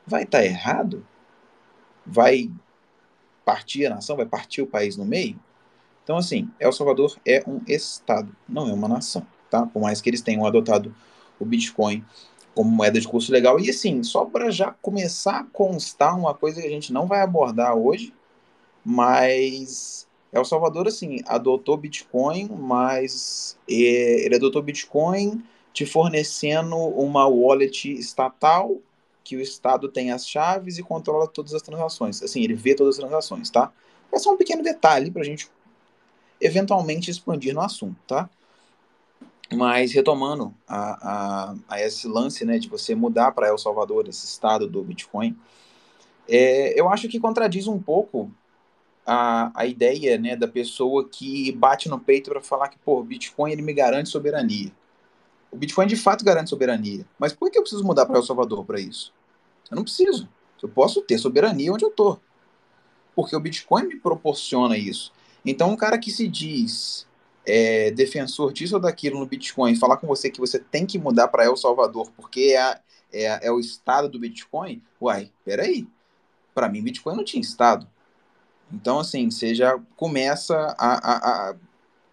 vai estar tá errado? Vai partir a nação? Vai partir o país no meio? Então, assim, El Salvador é um estado, não é uma nação, tá? Por mais que eles tenham adotado o Bitcoin como moeda de curso legal. E assim, só para já começar a constar uma coisa que a gente não vai abordar hoje, mas El Salvador, assim, adotou Bitcoin, mas é, ele adotou Bitcoin te fornecendo uma wallet estatal que o Estado tem as chaves e controla todas as transações. Assim, ele vê todas as transações, tá? É só um pequeno detalhe para a gente eventualmente expandir no assunto, tá? Mas retomando a, a, a, esse lance né, de você mudar para El Salvador, esse estado do Bitcoin, é, eu acho que contradiz um pouco a, a ideia né, da pessoa que bate no peito para falar que, pô, Bitcoin ele me garante soberania. O Bitcoin de fato garante soberania. Mas por que eu preciso mudar para El Salvador para isso? Eu não preciso. Eu posso ter soberania onde eu estou. Porque o Bitcoin me proporciona isso. Então, um cara que se diz é, defensor disso ou daquilo no Bitcoin, falar com você que você tem que mudar para El Salvador porque é, é, é o estado do Bitcoin, uai, peraí. Para mim, Bitcoin não tinha estado. Então, assim, você já começa a, a, a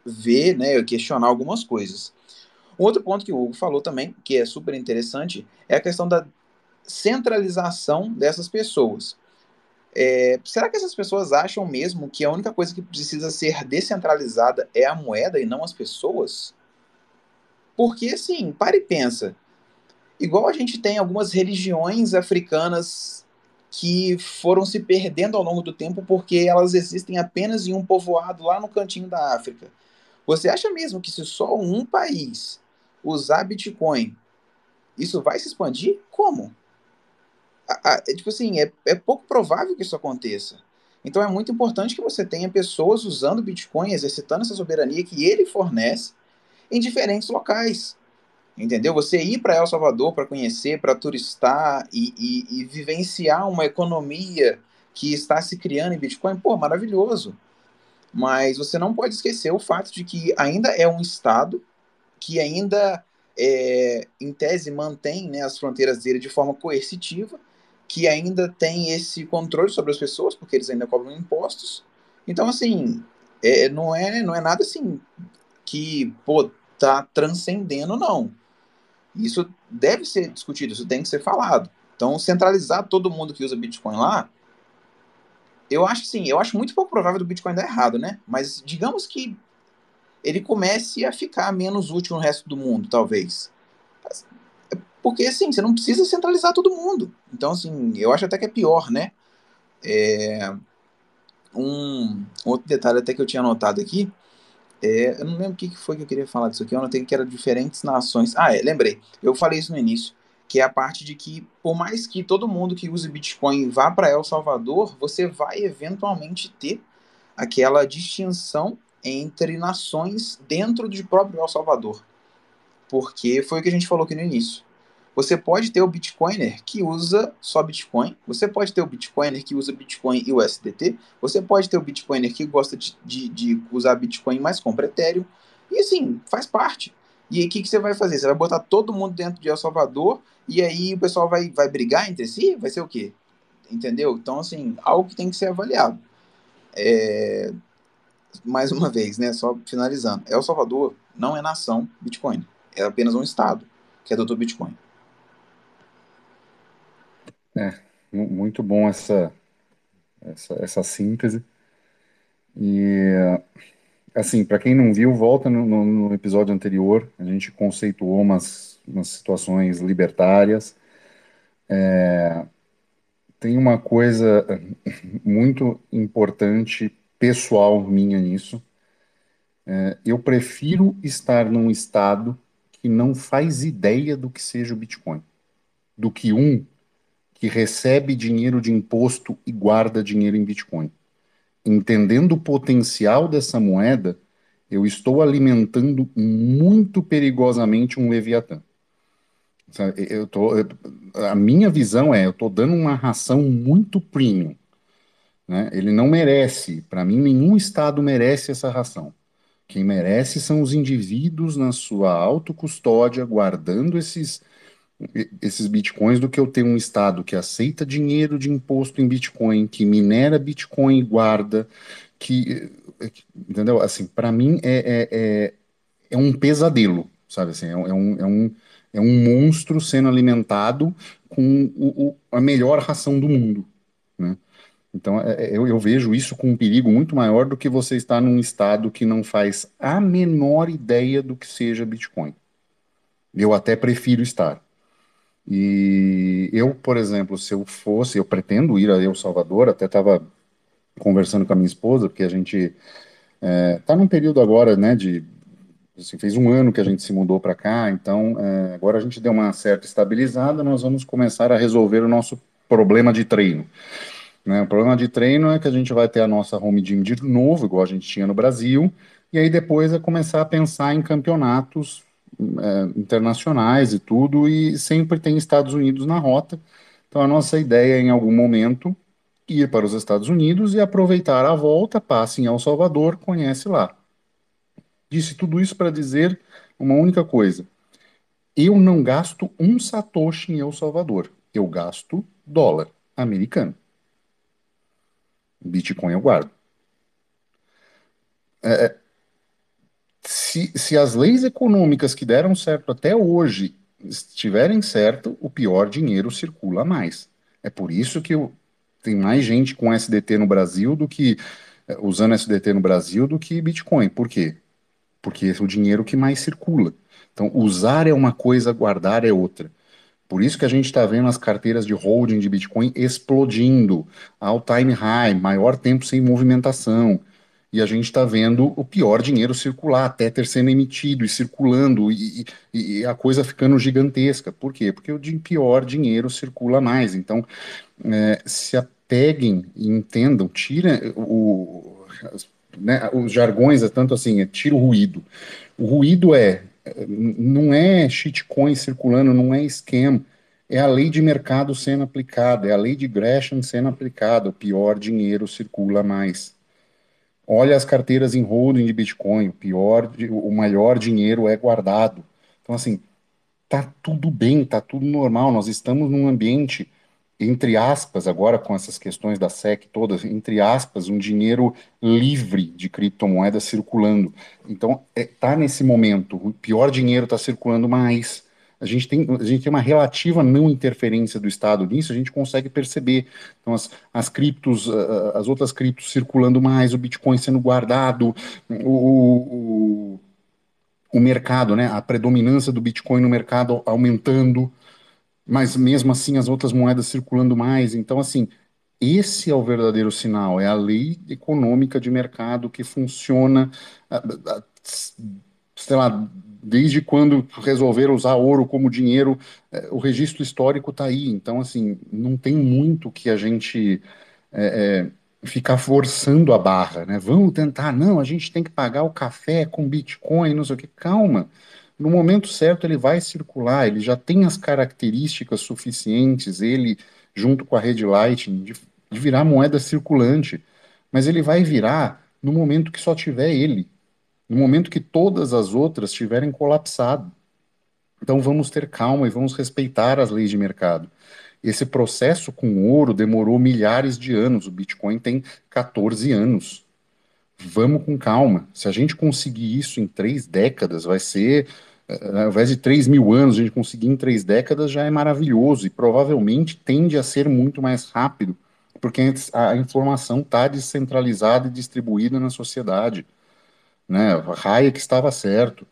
ver, né, questionar algumas coisas. Um outro ponto que o Hugo falou também, que é super interessante, é a questão da centralização dessas pessoas. É, será que essas pessoas acham mesmo que a única coisa que precisa ser descentralizada é a moeda e não as pessoas? Porque, assim, para e pensa. Igual a gente tem algumas religiões africanas que foram se perdendo ao longo do tempo porque elas existem apenas em um povoado lá no cantinho da África. Você acha mesmo que se só um país usar Bitcoin, isso vai se expandir? Como? É, tipo assim, é, é pouco provável que isso aconteça. Então é muito importante que você tenha pessoas usando Bitcoin, exercitando essa soberania que ele fornece em diferentes locais. Entendeu? Você ir para El Salvador para conhecer, para turistar e, e, e, vivenciar uma economia que está se criando em Bitcoin, pô, maravilhoso. mas você não pode esquecer o fato de que ainda é um Estado que ainda, é, em tese, mantém né, as fronteiras dele de forma coercitiva, que ainda tem esse controle sobre as pessoas, porque eles ainda cobram impostos. Então, assim, é, não, é, não é nada assim que, pô, tá transcendendo, não. Isso deve ser discutido, isso tem que ser falado. Então, centralizar todo mundo que usa Bitcoin lá, eu acho sim, eu acho muito pouco provável do Bitcoin dar errado, né? Mas digamos que ele comece a ficar menos útil no resto do mundo, talvez. Porque, assim, você não precisa centralizar todo mundo. Então, assim, eu acho até que é pior, né? É... Um outro detalhe até que eu tinha anotado aqui, é... eu não lembro o que foi que eu queria falar disso aqui, eu notei que era diferentes nações. Ah, é, lembrei. Eu falei isso no início, que é a parte de que, por mais que todo mundo que use Bitcoin vá para El Salvador, você vai eventualmente ter aquela distinção entre nações dentro de próprio El Salvador. Porque foi o que a gente falou aqui no início. Você pode ter o Bitcoiner que usa só Bitcoin, você pode ter o Bitcoiner que usa Bitcoin e USDT, você pode ter o Bitcoiner que gosta de, de, de usar Bitcoin, mas compra Ethereum, e assim, faz parte. E aí o que, que você vai fazer? Você vai botar todo mundo dentro de El Salvador, e aí o pessoal vai, vai brigar entre si? Vai ser o quê? Entendeu? Então, assim, algo que tem que ser avaliado. É... Mais uma vez, né? Só finalizando. El Salvador não é nação Bitcoin. É apenas um estado que adotou Bitcoin. É, muito bom essa, essa, essa síntese. E, assim, para quem não viu, volta no, no, no, episódio anterior, a gente conceituou umas, umas situações libertárias. É, tem uma coisa muito importante, pessoal minha nisso. É, eu prefiro estar num estado que não faz ideia do que seja o Bitcoin, do que um que recebe dinheiro de imposto e guarda dinheiro em Bitcoin. Entendendo o potencial dessa moeda, eu estou alimentando muito perigosamente um Leviatã. Eu tô, a minha visão é, eu estou dando uma ração muito premium. Né? Ele não merece, para mim, nenhum Estado merece essa ração. Quem merece são os indivíduos na sua autocustódia, guardando esses, esses bitcoins do que eu ter um Estado que aceita dinheiro de imposto em Bitcoin, que minera Bitcoin e guarda, que. Entendeu? Assim, para mim é, é, é, é, um pesadelo, sabe? Assim, é, é, um, é, um, é um monstro sendo alimentado com o, o, a melhor ração do mundo. Né? Então, é, é, eu, eu, vejo isso com um perigo muito maior do que você estar num estado que não faz a menor ideia do que seja Bitcoin. Eu até prefiro estar. E eu, por exemplo, se eu fosse, eu pretendo ir a El Salvador, até estava conversando com a minha esposa, porque a gente está é, num período agora, né, de assim, fez um ano que a gente se mudou para cá, então é, agora a gente deu uma certa estabilizada, nós vamos começar a resolver o nosso problema de treino. Né? O problema de treino é que a gente vai ter a nossa home gym de novo, igual a gente tinha no Brasil, e aí depois é começar a pensar em campeonatos é, internacionais e tudo, e sempre tem Estados Unidos na rota. Então a nossa ideia é, em algum momento, ir para os Estados Unidos e aproveitar a volta, passe em El Salvador, conhece lá. Disse tudo isso para dizer uma única coisa. Eu não gasto um satoshi em El Salvador. Eu gasto dólar americano. Bitcoin eu guardo. É, é se, se as leis econômicas que deram certo até hoje estiverem certo, o pior dinheiro circula mais. É por isso que eu, tem mais gente com SDT no Brasil do que eh, usando SDT no Brasil do que Bitcoin. Por quê? Porque é o dinheiro que mais circula. Então, usar é uma coisa, guardar é outra. Por isso que a gente está vendo as carteiras de holding de Bitcoin explodindo, all time high, maior tempo sem movimentação e a gente está vendo o pior dinheiro circular, até ter sendo emitido e circulando, e, e, a coisa ficando gigantesca. Por quê? Porque o pior dinheiro circula mais. Então, é, se apeguem e entendam, tirem o, né, os jargões, é tanto assim, é tira o ruído. O ruído é, não é shitcoin circulando, não é esquema, é a lei de mercado sendo aplicada, é a lei de Gresham sendo aplicada, o pior dinheiro circula mais. Olha as carteiras em holding de Bitcoin, o pior, o maior dinheiro é guardado. Então, assim, tá tudo bem, tá tudo normal. Nós estamos num ambiente, entre aspas, agora com essas questões da SEC todas, entre aspas, um dinheiro livre de criptomoedas circulando. Então, é, tá nesse momento, o pior dinheiro está circulando mais. A gente, tem, a gente tem uma relativa não interferência do Estado nisso, a gente consegue perceber. Então, as, as criptos, as outras criptos circulando mais, o Bitcoin sendo guardado, o, o o mercado, né, a predominância do Bitcoin no mercado aumentando, mas mesmo assim as outras moedas circulando mais. Então, assim, esse é o verdadeiro sinal, é a lei econômica de mercado que funciona, sei lá, desde quando resolveram usar ouro como dinheiro, é, o registro histórico está aí. Então, assim, não tem muito que a gente é, é, ficar forçando a barra, né? Vamos tentar, não, a gente tem que pagar o café com Bitcoin, não sei o que. Calma, no momento certo ele vai circular, ele já tem as características suficientes, ele, junto com a rede Lightning, de, de virar moeda circulante. Mas ele vai virar no momento que só tiver ele, no momento que todas as outras tiverem colapsado. Então vamos ter calma e vamos respeitar as leis de mercado. Esse processo com ouro demorou milhares de anos, o Bitcoin tem 14 anos. Vamos com calma. Se a gente conseguir isso em três décadas, vai ser. Eh, ao invés de 3 mil anos, a gente conseguir em três décadas já é maravilhoso e provavelmente tende a ser muito mais rápido, porque a informação está descentralizada e distribuída na sociedade. Né? Hayek estava certo.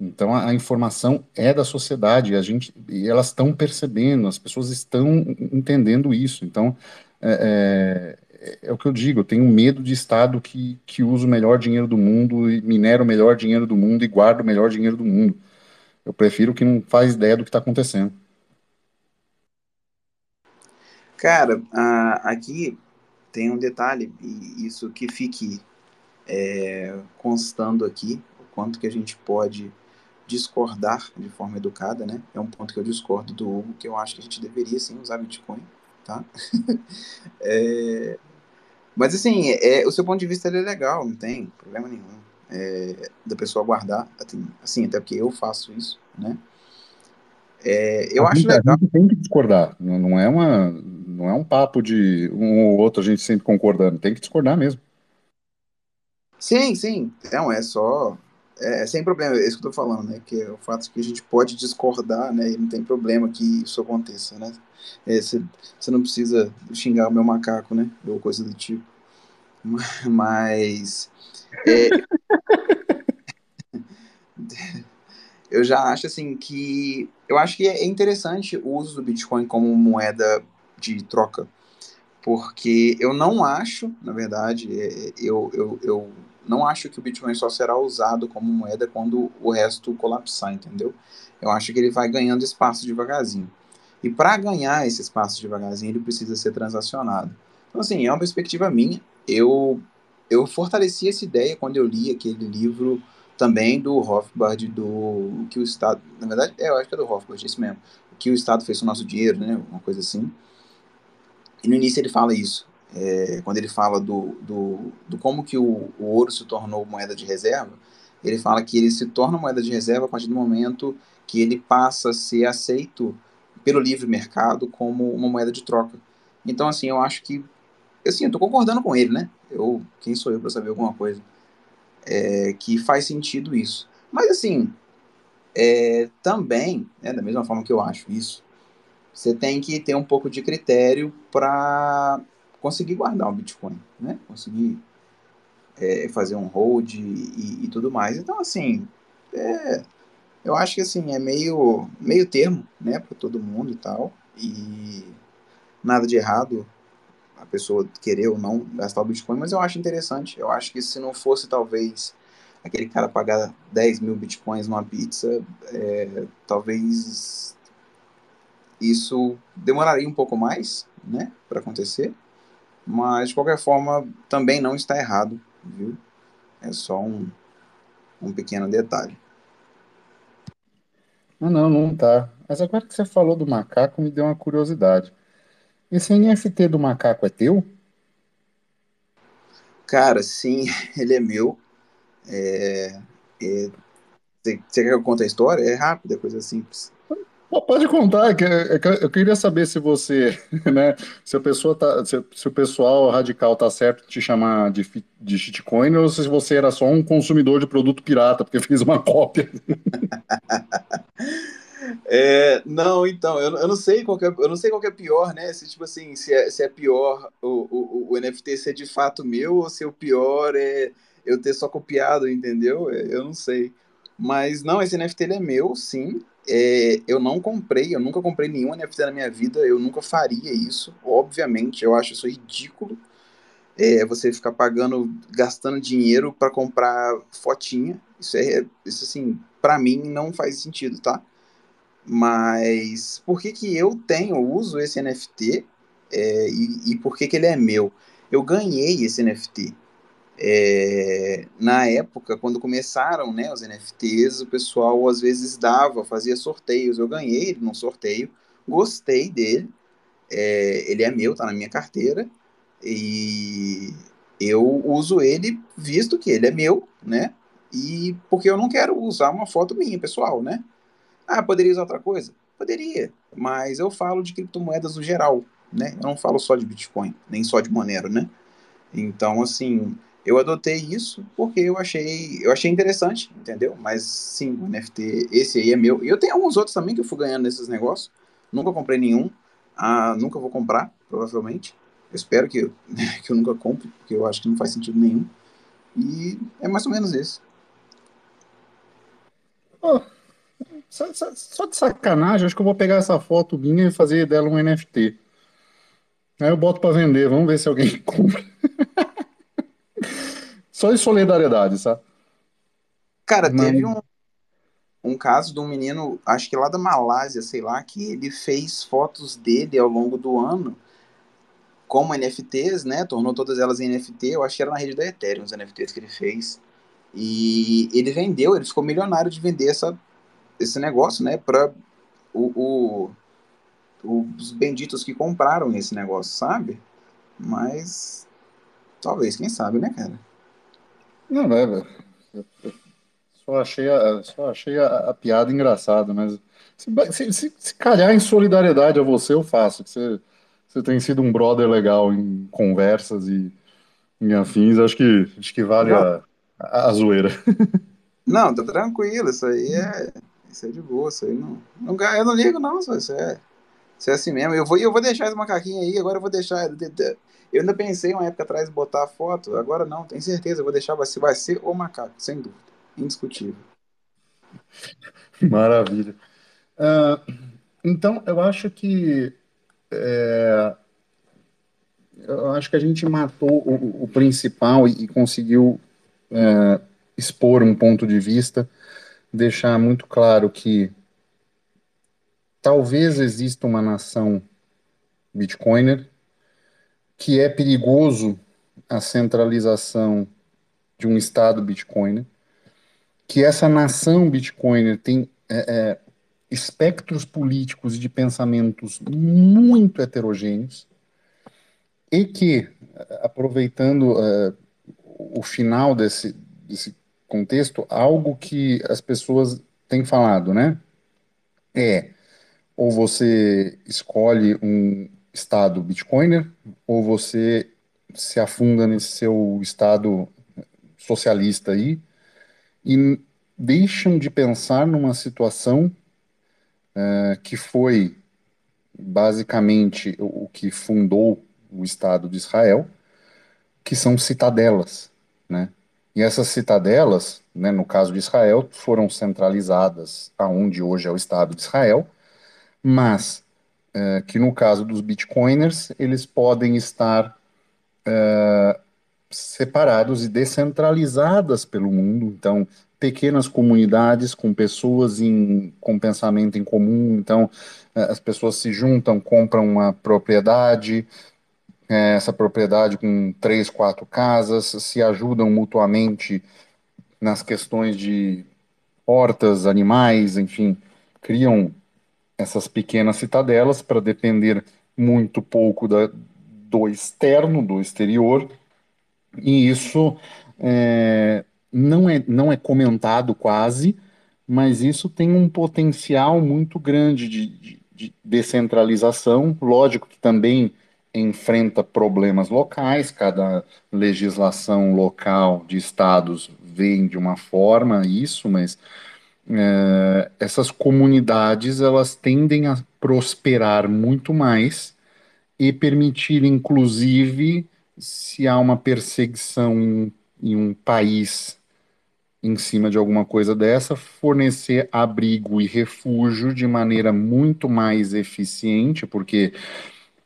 Então a, a, informação é da sociedade, a gente e elas estão percebendo, as pessoas estão entendendo isso. Então é, é, é, o que eu digo, eu tenho medo de Estado que, que usa o melhor dinheiro do mundo e minera o melhor dinheiro do mundo e guarda o melhor dinheiro do mundo. Eu prefiro que não faz ideia do que está acontecendo. Cara, uh, aqui tem um detalhe, e isso que fique é, constando aqui, o quanto que a gente pode discordar de forma educada, né? É um ponto que eu discordo do Hugo, que eu acho que a gente deveria sim usar Bitcoin, tá? é, mas assim, é, o seu ponto de vista é legal, não tem problema nenhum é, da pessoa guardar, assim, assim, até porque eu faço isso, né? É, eu a acho gente, legal. A gente tem que discordar, não, não, é uma, não é um papo de um ou outro a gente sempre concordando, tem que discordar mesmo. Sim, sim, não é só é, sem problema, é isso que eu tô falando, né? Que é o fato que a gente pode discordar, né? E não tem problema que isso aconteça, né? Você é, não precisa xingar o meu macaco, né? Ou coisa do tipo. Mas. É, eu já acho assim que. Eu acho que é interessante o uso do Bitcoin como moeda de troca. Porque eu não acho, na verdade, é, eu, eu, eu não acho que o Bitcoin só será usado como moeda quando o resto colapsar, entendeu? Eu acho que ele vai ganhando espaço devagarzinho. E para ganhar esse espaço devagarzinho, ele precisa ser transacionado. Então, assim, é uma perspectiva minha. Eu, eu fortaleci essa ideia quando eu li aquele livro também do Rothbard, do que o Estado. Na verdade, é, eu acho que é do Rothbard, esse mesmo. O que o Estado fez com o nosso dinheiro, né? Uma coisa assim. E no início ele fala isso é, quando ele fala do, do, do como que o, o, ouro se tornou moeda de reserva, ele fala que ele se torna moeda de reserva a partir do momento que ele passa a ser aceito pelo livre mercado como uma moeda de troca. Então, assim, eu acho que, assim, eu tô concordando com ele, né? Eu, quem sou eu para saber alguma coisa? É, que faz sentido isso. Mas, assim, é, também, né, da mesma forma que eu acho isso, você tem que ter um pouco de critério para conseguir guardar um Bitcoin, né? Conseguir é, fazer um hold e, e, tudo mais. Então, assim, é, eu acho que assim é meio meio termo, né, para todo mundo e tal. E nada de errado a pessoa querer ou não gastar o Bitcoin, mas eu acho interessante. Eu acho que se não fosse talvez aquele cara pagar 10 mil Bitcoins numa pizza, é, talvez isso demoraria um pouco mais, né, para acontecer. Mas, de qualquer forma, também não está errado, viu? É só um, um pequeno detalhe. Não, não, não tá. Mas agora que você falou do macaco, me deu uma curiosidade. Esse NFT do macaco é teu? Cara, sim, ele é meu. É, é, você, você quer que eu conte a história? É rápida, é coisa simples. Pode contar, é que- é que eu queria saber se você, né, se a pessoa tá, se, se o pessoal radical tá certo te chamar de, de shitcoin ou se você era só um consumidor de produto pirata porque fez uma cópia. É, não, então, eu, eu não sei qual que é, eu não sei qual que é pior, né? Se tipo assim, se é, se é pior o, o, o NFT ser de fato meu ou se o pior é eu ter só copiado, entendeu? É, Eu não sei. Mas não, esse NFT ele é meu, sim. É, eu não comprei, eu nunca comprei nenhum NFT na minha vida, eu nunca faria isso, obviamente, eu acho isso ridículo. É, você ficar pagando, gastando dinheiro para comprar fotinha, isso é, isso assim, para mim não faz sentido, tá? Mas por que que eu tenho, uso esse NFT é, e, e por que que ele é meu? Eu ganhei esse NFT. É, na época, quando começaram, né, os NFTs, o pessoal às vezes dava, fazia sorteios. Eu ganhei ele num sorteio, gostei dele. É, ele é meu, tá na minha carteira e eu uso ele visto que ele é meu, né? E porque eu não quero usar uma foto minha, pessoal, né? Ah, poderia usar outra coisa? Poderia, mas eu falo de criptomoedas no geral, né? Eu não falo só de Bitcoin, nem só de Monero, né? Então, assim, eu adotei isso porque eu achei, eu achei interessante, entendeu? Mas sim, o NFT, esse aí é meu. E eu tenho alguns outros também que eu fui ganhando nesses negócios. Nunca comprei nenhum, ah, nunca vou comprar, provavelmente. Eu espero que, eu- que eu nunca compre, porque eu acho que não faz sentido nenhum. E é mais ou menos isso. Pô, só, só- só de sacanagem, acho que eu vou pegar essa foto minha e fazer dela um NFT. Aí eu boto para vender, vamos ver se alguém compra. Só de solidariedade, sabe? Cara, Mas, teve um, um caso de um menino, acho que lá da Malásia, sei lá, que ele fez fotos dele ao longo do ano como NFTs, né? Tornou todas elas em NFT. Eu acho que era na rede da Ethereum os NFTs que ele fez. E ele vendeu, ele ficou milionário de vender essa, esse negócio, né? Para o, o, os benditos que compraram esse negócio, sabe? Mas talvez, quem sabe, né, cara? Não, é, velho. Só achei a, só achei a, a piada engraçada, mas se, se, se- calhar em solidariedade a você, eu faço. que Você, você tem sido um brother legal em conversas e em afins, acho que, acho que vale a, a, a zoeira. não, tá tranquilo, isso aí é, isso é de boa, isso aí não, não, eu não ligo não, isso é, isso é assim mesmo. Eu vou, eu vou deixar esse macaquinho aí, agora eu vou deixar, eu ainda pensei uma época atrás em botar a foto, agora não, tenho certeza, vou deixar, ser, vai ser o macaco, sem dúvida, indiscutível. Maravilha. Ah, então, eu acho que eu acho que a gente matou o, o principal e, e conseguiu expor um ponto de vista, deixar muito claro que talvez exista uma nação Bitcoiner, que é perigoso a centralização de um Estado Bitcoiner, que essa nação Bitcoiner tem é, é, espectros políticos e de pensamentos muito heterogêneos, e que, aproveitando uh, o final desse, desse contexto, algo que as pessoas têm falado, né? É ou você escolhe um estado Bitcoiner, ou você se afunda nesse seu estado socialista aí e deixam de pensar numa situação uh, que foi basicamente o que fundou o Estado de Israel, que são citadelas, né? E essas citadelas, né, no caso de Israel, foram centralizadas aonde hoje é o Estado de Israel, mas é, que no caso dos bitcoiners, eles podem estar é, separados e descentralizadas pelo mundo. Então, pequenas comunidades com pessoas em, com pensamento em comum. Então, é, as pessoas se juntam, compram uma propriedade, essa propriedade com três, quatro casas, se ajudam mutuamente nas questões de hortas, animais, enfim, criam essas pequenas citadelas para depender muito pouco da, do externo, do exterior, E isso é, não é, não é comentado quase, mas isso tem um potencial muito grande de, de, de descentralização. Lógico que também enfrenta problemas locais, cada legislação local de estados vem de uma forma isso, mas é, essas comunidades elas tendem a prosperar muito mais e permitir, inclusive, se há uma perseguição em, um país em cima de alguma coisa dessa, fornecer abrigo e refúgio de maneira muito mais eficiente, porque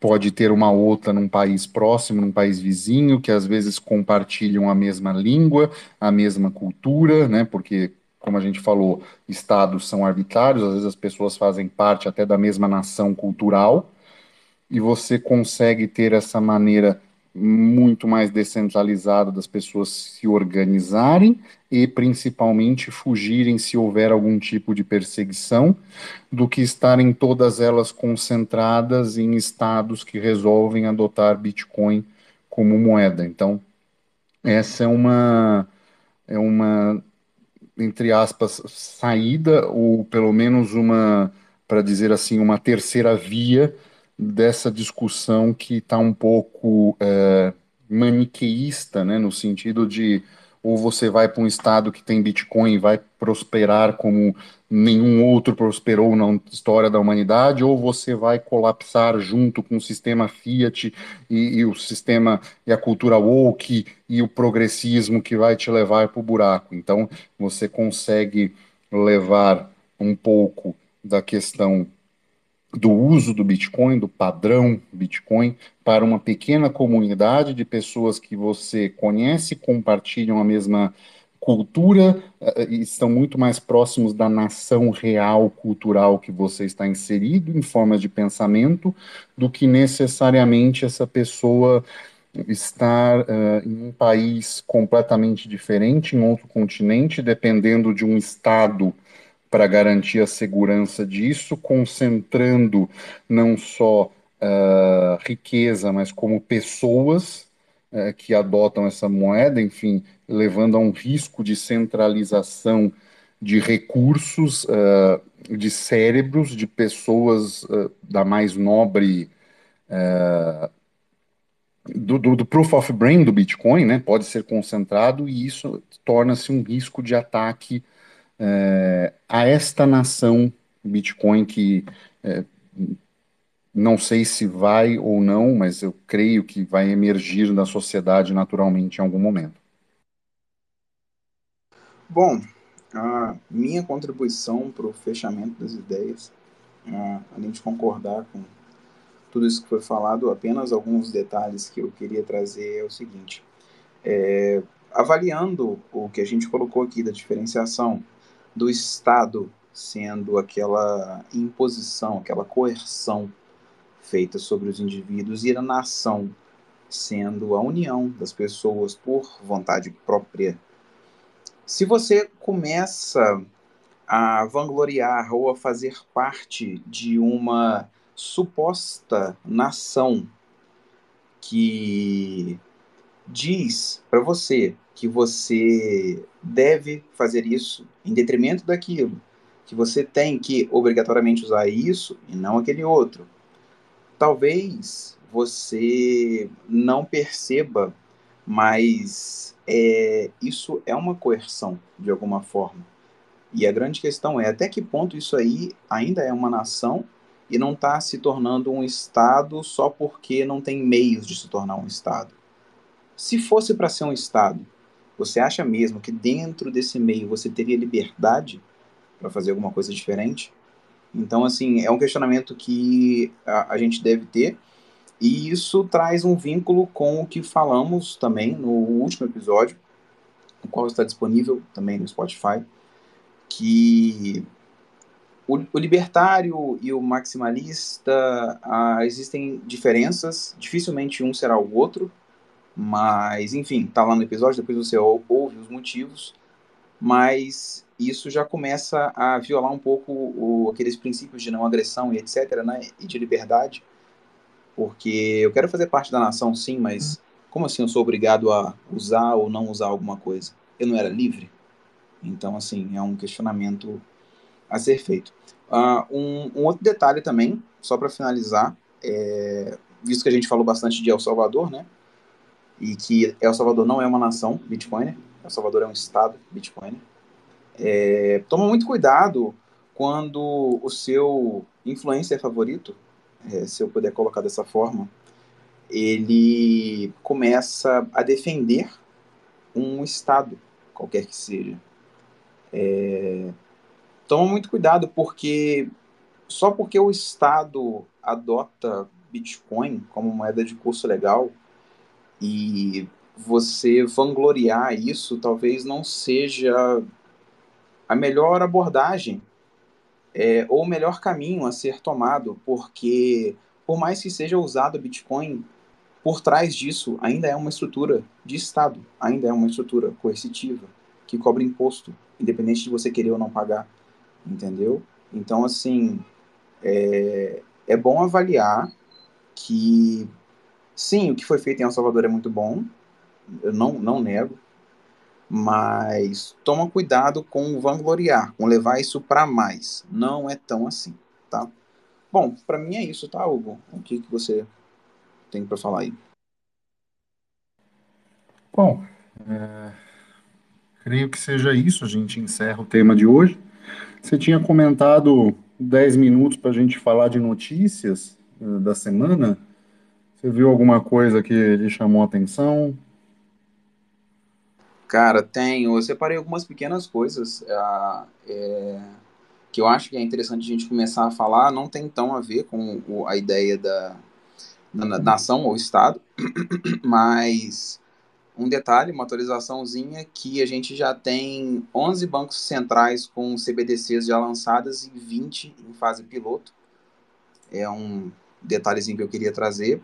pode ter uma outra num país próximo, num país vizinho, que às vezes compartilham a mesma língua, a mesma cultura, né? Porque, como a gente falou, estados são arbitrários, às vezes as pessoas fazem parte até da mesma nação cultural e você consegue ter essa maneira muito mais descentralizada das pessoas se organizarem e principalmente fugirem se houver algum tipo de perseguição, do que estarem todas elas concentradas em estados que resolvem adotar Bitcoin como moeda. Então, essa é uma é uma entre aspas saída ou pelo menos uma para dizer assim uma terceira via dessa discussão que está um pouco é, maniqueísta, né, no sentido de ou você vai para um estado que tem Bitcoin e vai prosperar como nenhum outro prosperou na história da humanidade, ou você vai colapsar junto com o sistema Fiat e, e o sistema e a cultura woke e o progressismo que vai te levar para o buraco. Então, você consegue levar um pouco da questão do uso do Bitcoin, do padrão Bitcoin, para uma pequena comunidade de pessoas que você conhece, compartilham a mesma cultura uh, e estão muito mais próximos da nação real cultural que você está inserido em forma de pensamento do que necessariamente essa pessoa estar uh, em um país completamente diferente, em outro continente, dependendo de um estado para garantir a segurança disso, concentrando não só uh, riqueza, mas como pessoas uh, que adotam essa moeda, enfim, levando a um risco de centralização de recursos, uh, de cérebros, de pessoas da mais nobre. Do, do, do, proof of brain do Bitcoin, né, pode ser concentrado e isso torna-se um risco de ataque é, a esta nação Bitcoin que é, não sei se vai ou não, mas eu creio que vai emergir da sociedade naturalmente em algum momento. Bom, a minha contribuição para o fechamento das ideias, além de concordar com tudo isso que foi falado, apenas alguns detalhes que eu queria trazer é o seguinte: é, avaliando o que a gente colocou aqui da diferenciação do Estado sendo aquela imposição, aquela coerção feita sobre os indivíduos e a nação sendo a união das pessoas por vontade própria. Se você começa a vangloriar ou a fazer parte de uma suposta nação que diz para você que você deve fazer isso em detrimento daquilo, que você tem que obrigatoriamente usar isso e não aquele outro. Talvez você não perceba, mas é, isso é uma coerção de alguma forma. E a grande questão é até que ponto isso aí ainda é uma nação e não está se tornando um Estado só porque não tem meios de se tornar um Estado. Se fosse para ser um Estado, você acha mesmo que dentro desse meio você teria liberdade para fazer alguma coisa diferente? Então, assim, é um questionamento que a, a, gente deve ter, e isso traz um vínculo com o que falamos também no último episódio, o qual está disponível também no Spotify, que o, o libertário e o maximalista ah, existem diferenças, dificilmente um será o outro, mas, enfim, tá lá no episódio, depois você ouve os motivos. Mas isso já começa a violar um pouco o, aqueles princípios de não agressão e etc., né? E de liberdade. Porque eu quero fazer parte da nação, sim, mas como assim eu sou obrigado a usar ou não usar alguma coisa? Eu não era livre? Então, assim, é um questionamento a ser feito. Uh, um, um, outro detalhe também, só para finalizar, é, visto que a gente falou bastante de El Salvador, né? E que El Salvador não é uma nação Bitcoin, El Salvador é um estado Bitcoin. É, toma muito cuidado quando o seu influencer favorito, é, se eu puder colocar dessa forma, ele começa a defender um estado, qualquer que seja. É, toma muito cuidado, porque só porque o Estado adota Bitcoin como moeda de curso legal e você vangloriar isso talvez não seja a melhor abordagem é, ou o melhor caminho a ser tomado, porque por mais que seja usado Bitcoin, por trás disso ainda é uma estrutura de Estado, ainda é uma estrutura coercitiva que cobra imposto, independente de você querer ou não pagar, entendeu? Então, assim, é, é bom avaliar que, sim, o que foi feito em El Salvador é muito bom, eu não, não nego, mas toma cuidado com vangloriar, com levar isso para mais. Não é tão assim, tá? Bom, para mim é isso, tá, Hugo? O que, que você tem para falar aí? Bom, é, creio que seja isso. A gente encerra o tema de hoje. Você tinha comentado 10 minutos para a gente falar de notícias uh, da semana. Você viu alguma coisa que lhe chamou a atenção? Cara, tenho. Eu separei algumas pequenas coisas uh, é, que eu acho que é interessante a gente começar a falar. Não tem tão a ver com o, a ideia da, da nação ou Estado, mas um detalhe, uma atualizaçãozinha, que a gente já tem 11 bancos centrais com CBDCs já lançadas e 20 em fase piloto. É um detalhezinho que eu queria trazer.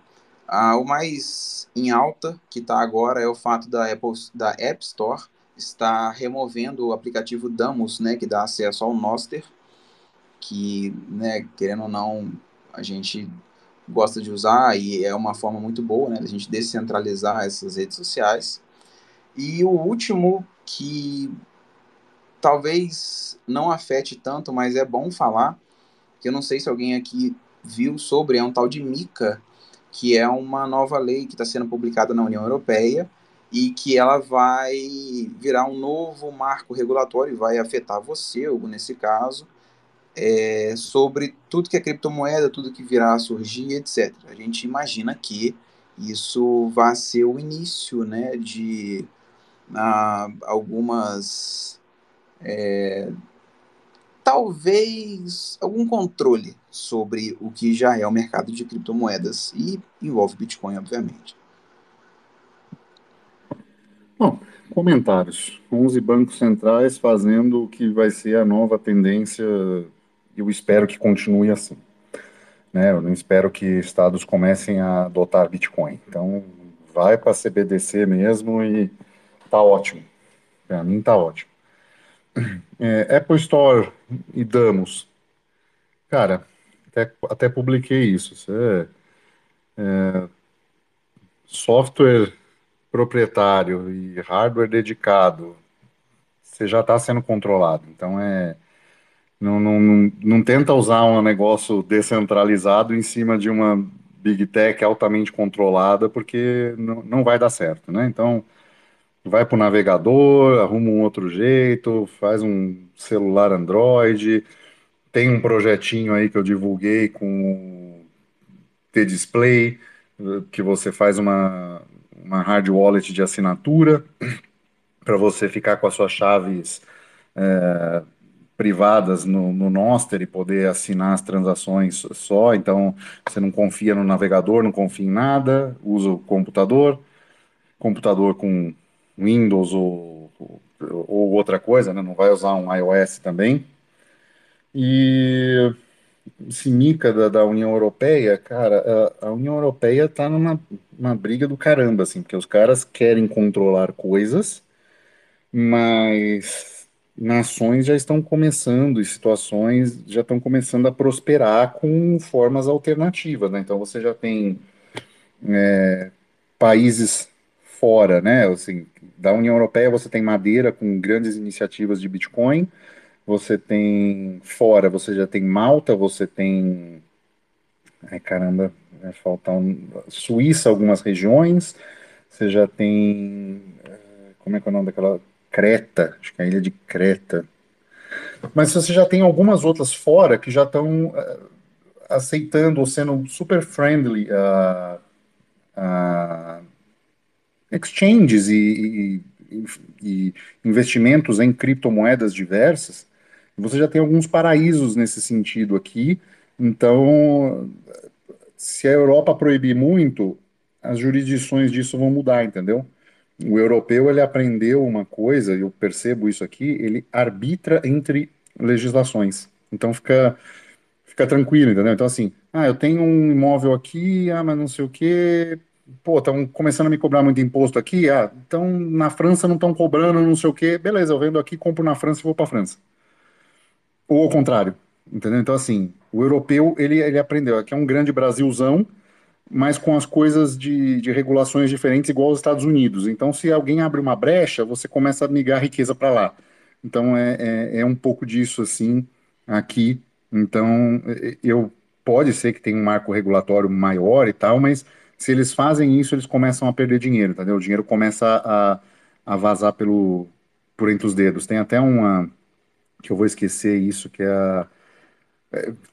Ah, o mais em alta que está agora é o fato da Apple, da App Store estar removendo o aplicativo Damos, né, que dá acesso ao Noster, que, né, querendo ou não, a gente gosta de usar e é uma forma muito boa, né, da gente descentralizar essas redes sociais. E o último que talvez não afete tanto, mas é bom falar, que eu não sei se alguém aqui viu sobre, é um tal de MICA, que é uma nova lei que está sendo publicada na União Europeia e que ela vai virar um novo marco regulatório, vai afetar você, ou nesse caso, é, sobre tudo que é criptomoeda, tudo que virá a surgir, etc. A gente imagina que isso vai ser o início né, de uh, algumas. É, talvez algum controle sobre o que já é o mercado de criptomoedas e envolve Bitcoin, obviamente. Bom, comentários. 11 bancos centrais fazendo o que vai ser a nova tendência eu espero que continue assim. Né? Eu não espero que estados comecem a adotar Bitcoin. Então, vai para a CBDC mesmo e tá ótimo. Para mim tá ótimo. É, Apple Store e Damos. Cara, até, até publiquei isso. Você, é, software proprietário e hardware dedicado, você já está sendo controlado. Então é não, não, não, não tenta usar um negócio descentralizado em cima de uma big tech altamente controlada, porque não, não vai dar certo, né? Então, vai para o navegador, arruma um outro jeito, faz um celular Android. Tem um projetinho aí que eu divulguei com T-Display, que você faz uma, uma hard wallet de assinatura para você ficar com as suas chaves é, privadas no, no Noster e poder assinar as transações só. Então, você não confia no navegador, não confia em nada, usa o computador, computador com Windows ou, ou outra coisa, né? não vai usar um iOS também. E esse MICA da, da União Europeia, cara, a, a União Europeia está numa uma briga do caramba, assim, porque os caras querem controlar coisas, mas nações já estão começando e situações já estão começando a prosperar com formas alternativas, né? Então você já tem é, países fora, né? Assim, da União Europeia você tem Madeira com grandes iniciativas de Bitcoin, você tem fora, você já tem Malta, você tem. Ai caramba, vai faltar um... Suíça, algumas regiões, você já tem. Como é que é o nome daquela? Creta, acho que é a ilha de Creta. Mas você já tem algumas outras fora que já estão uh, aceitando ou sendo super friendly a. Uh, uh, exchanges e, e, e, investimentos em criptomoedas diversas, você já tem alguns paraísos nesse sentido aqui. Então, se a Europa proibir muito, as jurisdições disso vão mudar, entendeu? O europeu ele aprendeu uma coisa, eu percebo isso aqui, ele arbitra entre legislações. Então fica fica tranquilo, entendeu? Então assim, ah, eu tenho um imóvel aqui, ah, mas não sei o quê, pô, estão começando a me cobrar muito imposto aqui, ah, então na França não estão cobrando não sei o quê, beleza, eu vendo aqui, compro na França e vou para França. Ou ao contrário, entendeu? Então assim, o europeu ele ele aprendeu, aqui é um grande Brasilzão, mas com as coisas de, de regulações diferentes, igual aos Estados Unidos. Então, se alguém abre uma brecha, você começa a migrar riqueza para lá. Então, é, é, é, um pouco disso, assim, aqui. Então, eu pode ser que tenha um marco regulatório maior e tal, mas se eles fazem isso, eles começam a perder dinheiro, entendeu? O dinheiro começa a, a vazar pelo, por entre os dedos. Tem até uma, que eu vou esquecer isso, que é a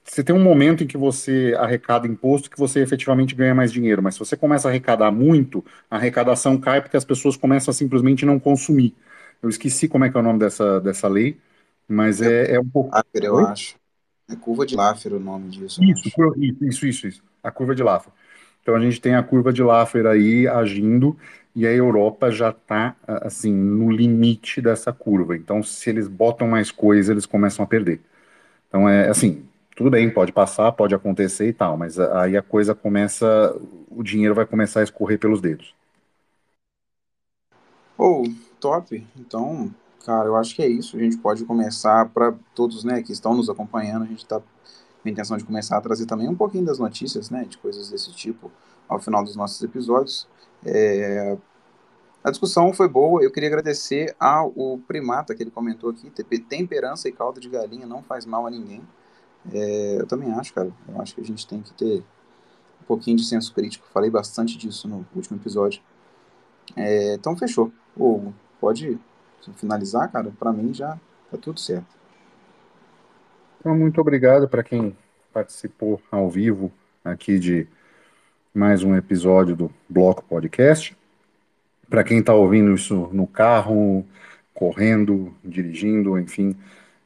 você tem um momento em que você arrecada imposto que você efetivamente ganha mais dinheiro, mas se você começa a arrecadar muito, a arrecadação cai porque as pessoas começam a simplesmente não consumir. Eu esqueci como é que é o nome dessa, dessa lei, mas é, é um pouco. Laffer, eu Oi? acho. É curva de Laffer o nome disso. Isso, isso, isso, isso. A curva de Laffer. Então a gente tem a curva de Laffer aí agindo e a Europa já está assim no limite dessa curva. Então se eles botam mais coisa, eles começam a perder. Então é assim, tudo bem, pode passar, pode acontecer e tal, mas aí a coisa começa, o dinheiro vai começar a escorrer pelos dedos. Oh, top. Então, cara, eu acho que é isso. A gente pode começar para todos, né, que estão nos acompanhando. A gente está com a intenção de começar a trazer também um pouquinho das notícias, né, de coisas desse tipo ao final dos nossos episódios. É... A discussão foi boa. Eu queria agradecer ao Primata que ele comentou aqui: temperança e caldo de galinha não faz mal a ninguém. É, eu também acho, cara. Eu acho que a gente tem que ter um pouquinho de senso crítico. Falei bastante disso no último episódio. É, então, fechou. Hugo, pode finalizar, cara? Para mim já tá tudo certo. Então, muito obrigado para quem participou ao vivo aqui de mais um episódio do Bloco Podcast. Para quem está ouvindo isso no carro, correndo, dirigindo, enfim,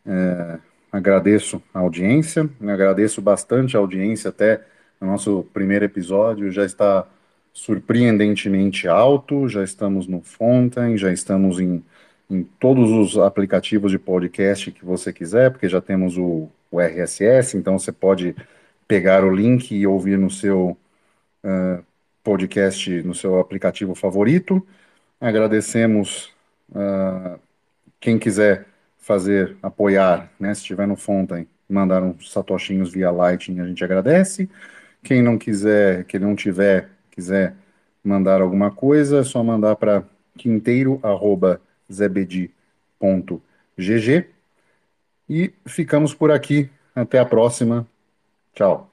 é, agradeço a audiência, agradeço bastante a audiência até o nosso primeiro episódio, já está surpreendentemente alto, já estamos no Fontaine, já estamos em, em todos os aplicativos de podcast que você quiser, porque já temos o, o RSS, então você pode pegar o link e ouvir no seu uh, podcast, no seu aplicativo favorito. Agradecemos uh, quem quiser fazer, apoiar, né? Se estiver no Fontaine, mandar uns satoshinhos via Lightning, a gente agradece. Quem não quiser, que não tiver, quiser mandar alguma coisa, é só mandar para quinteiro@zebedi.gg. E ficamos por aqui. Até a próxima. Tchau.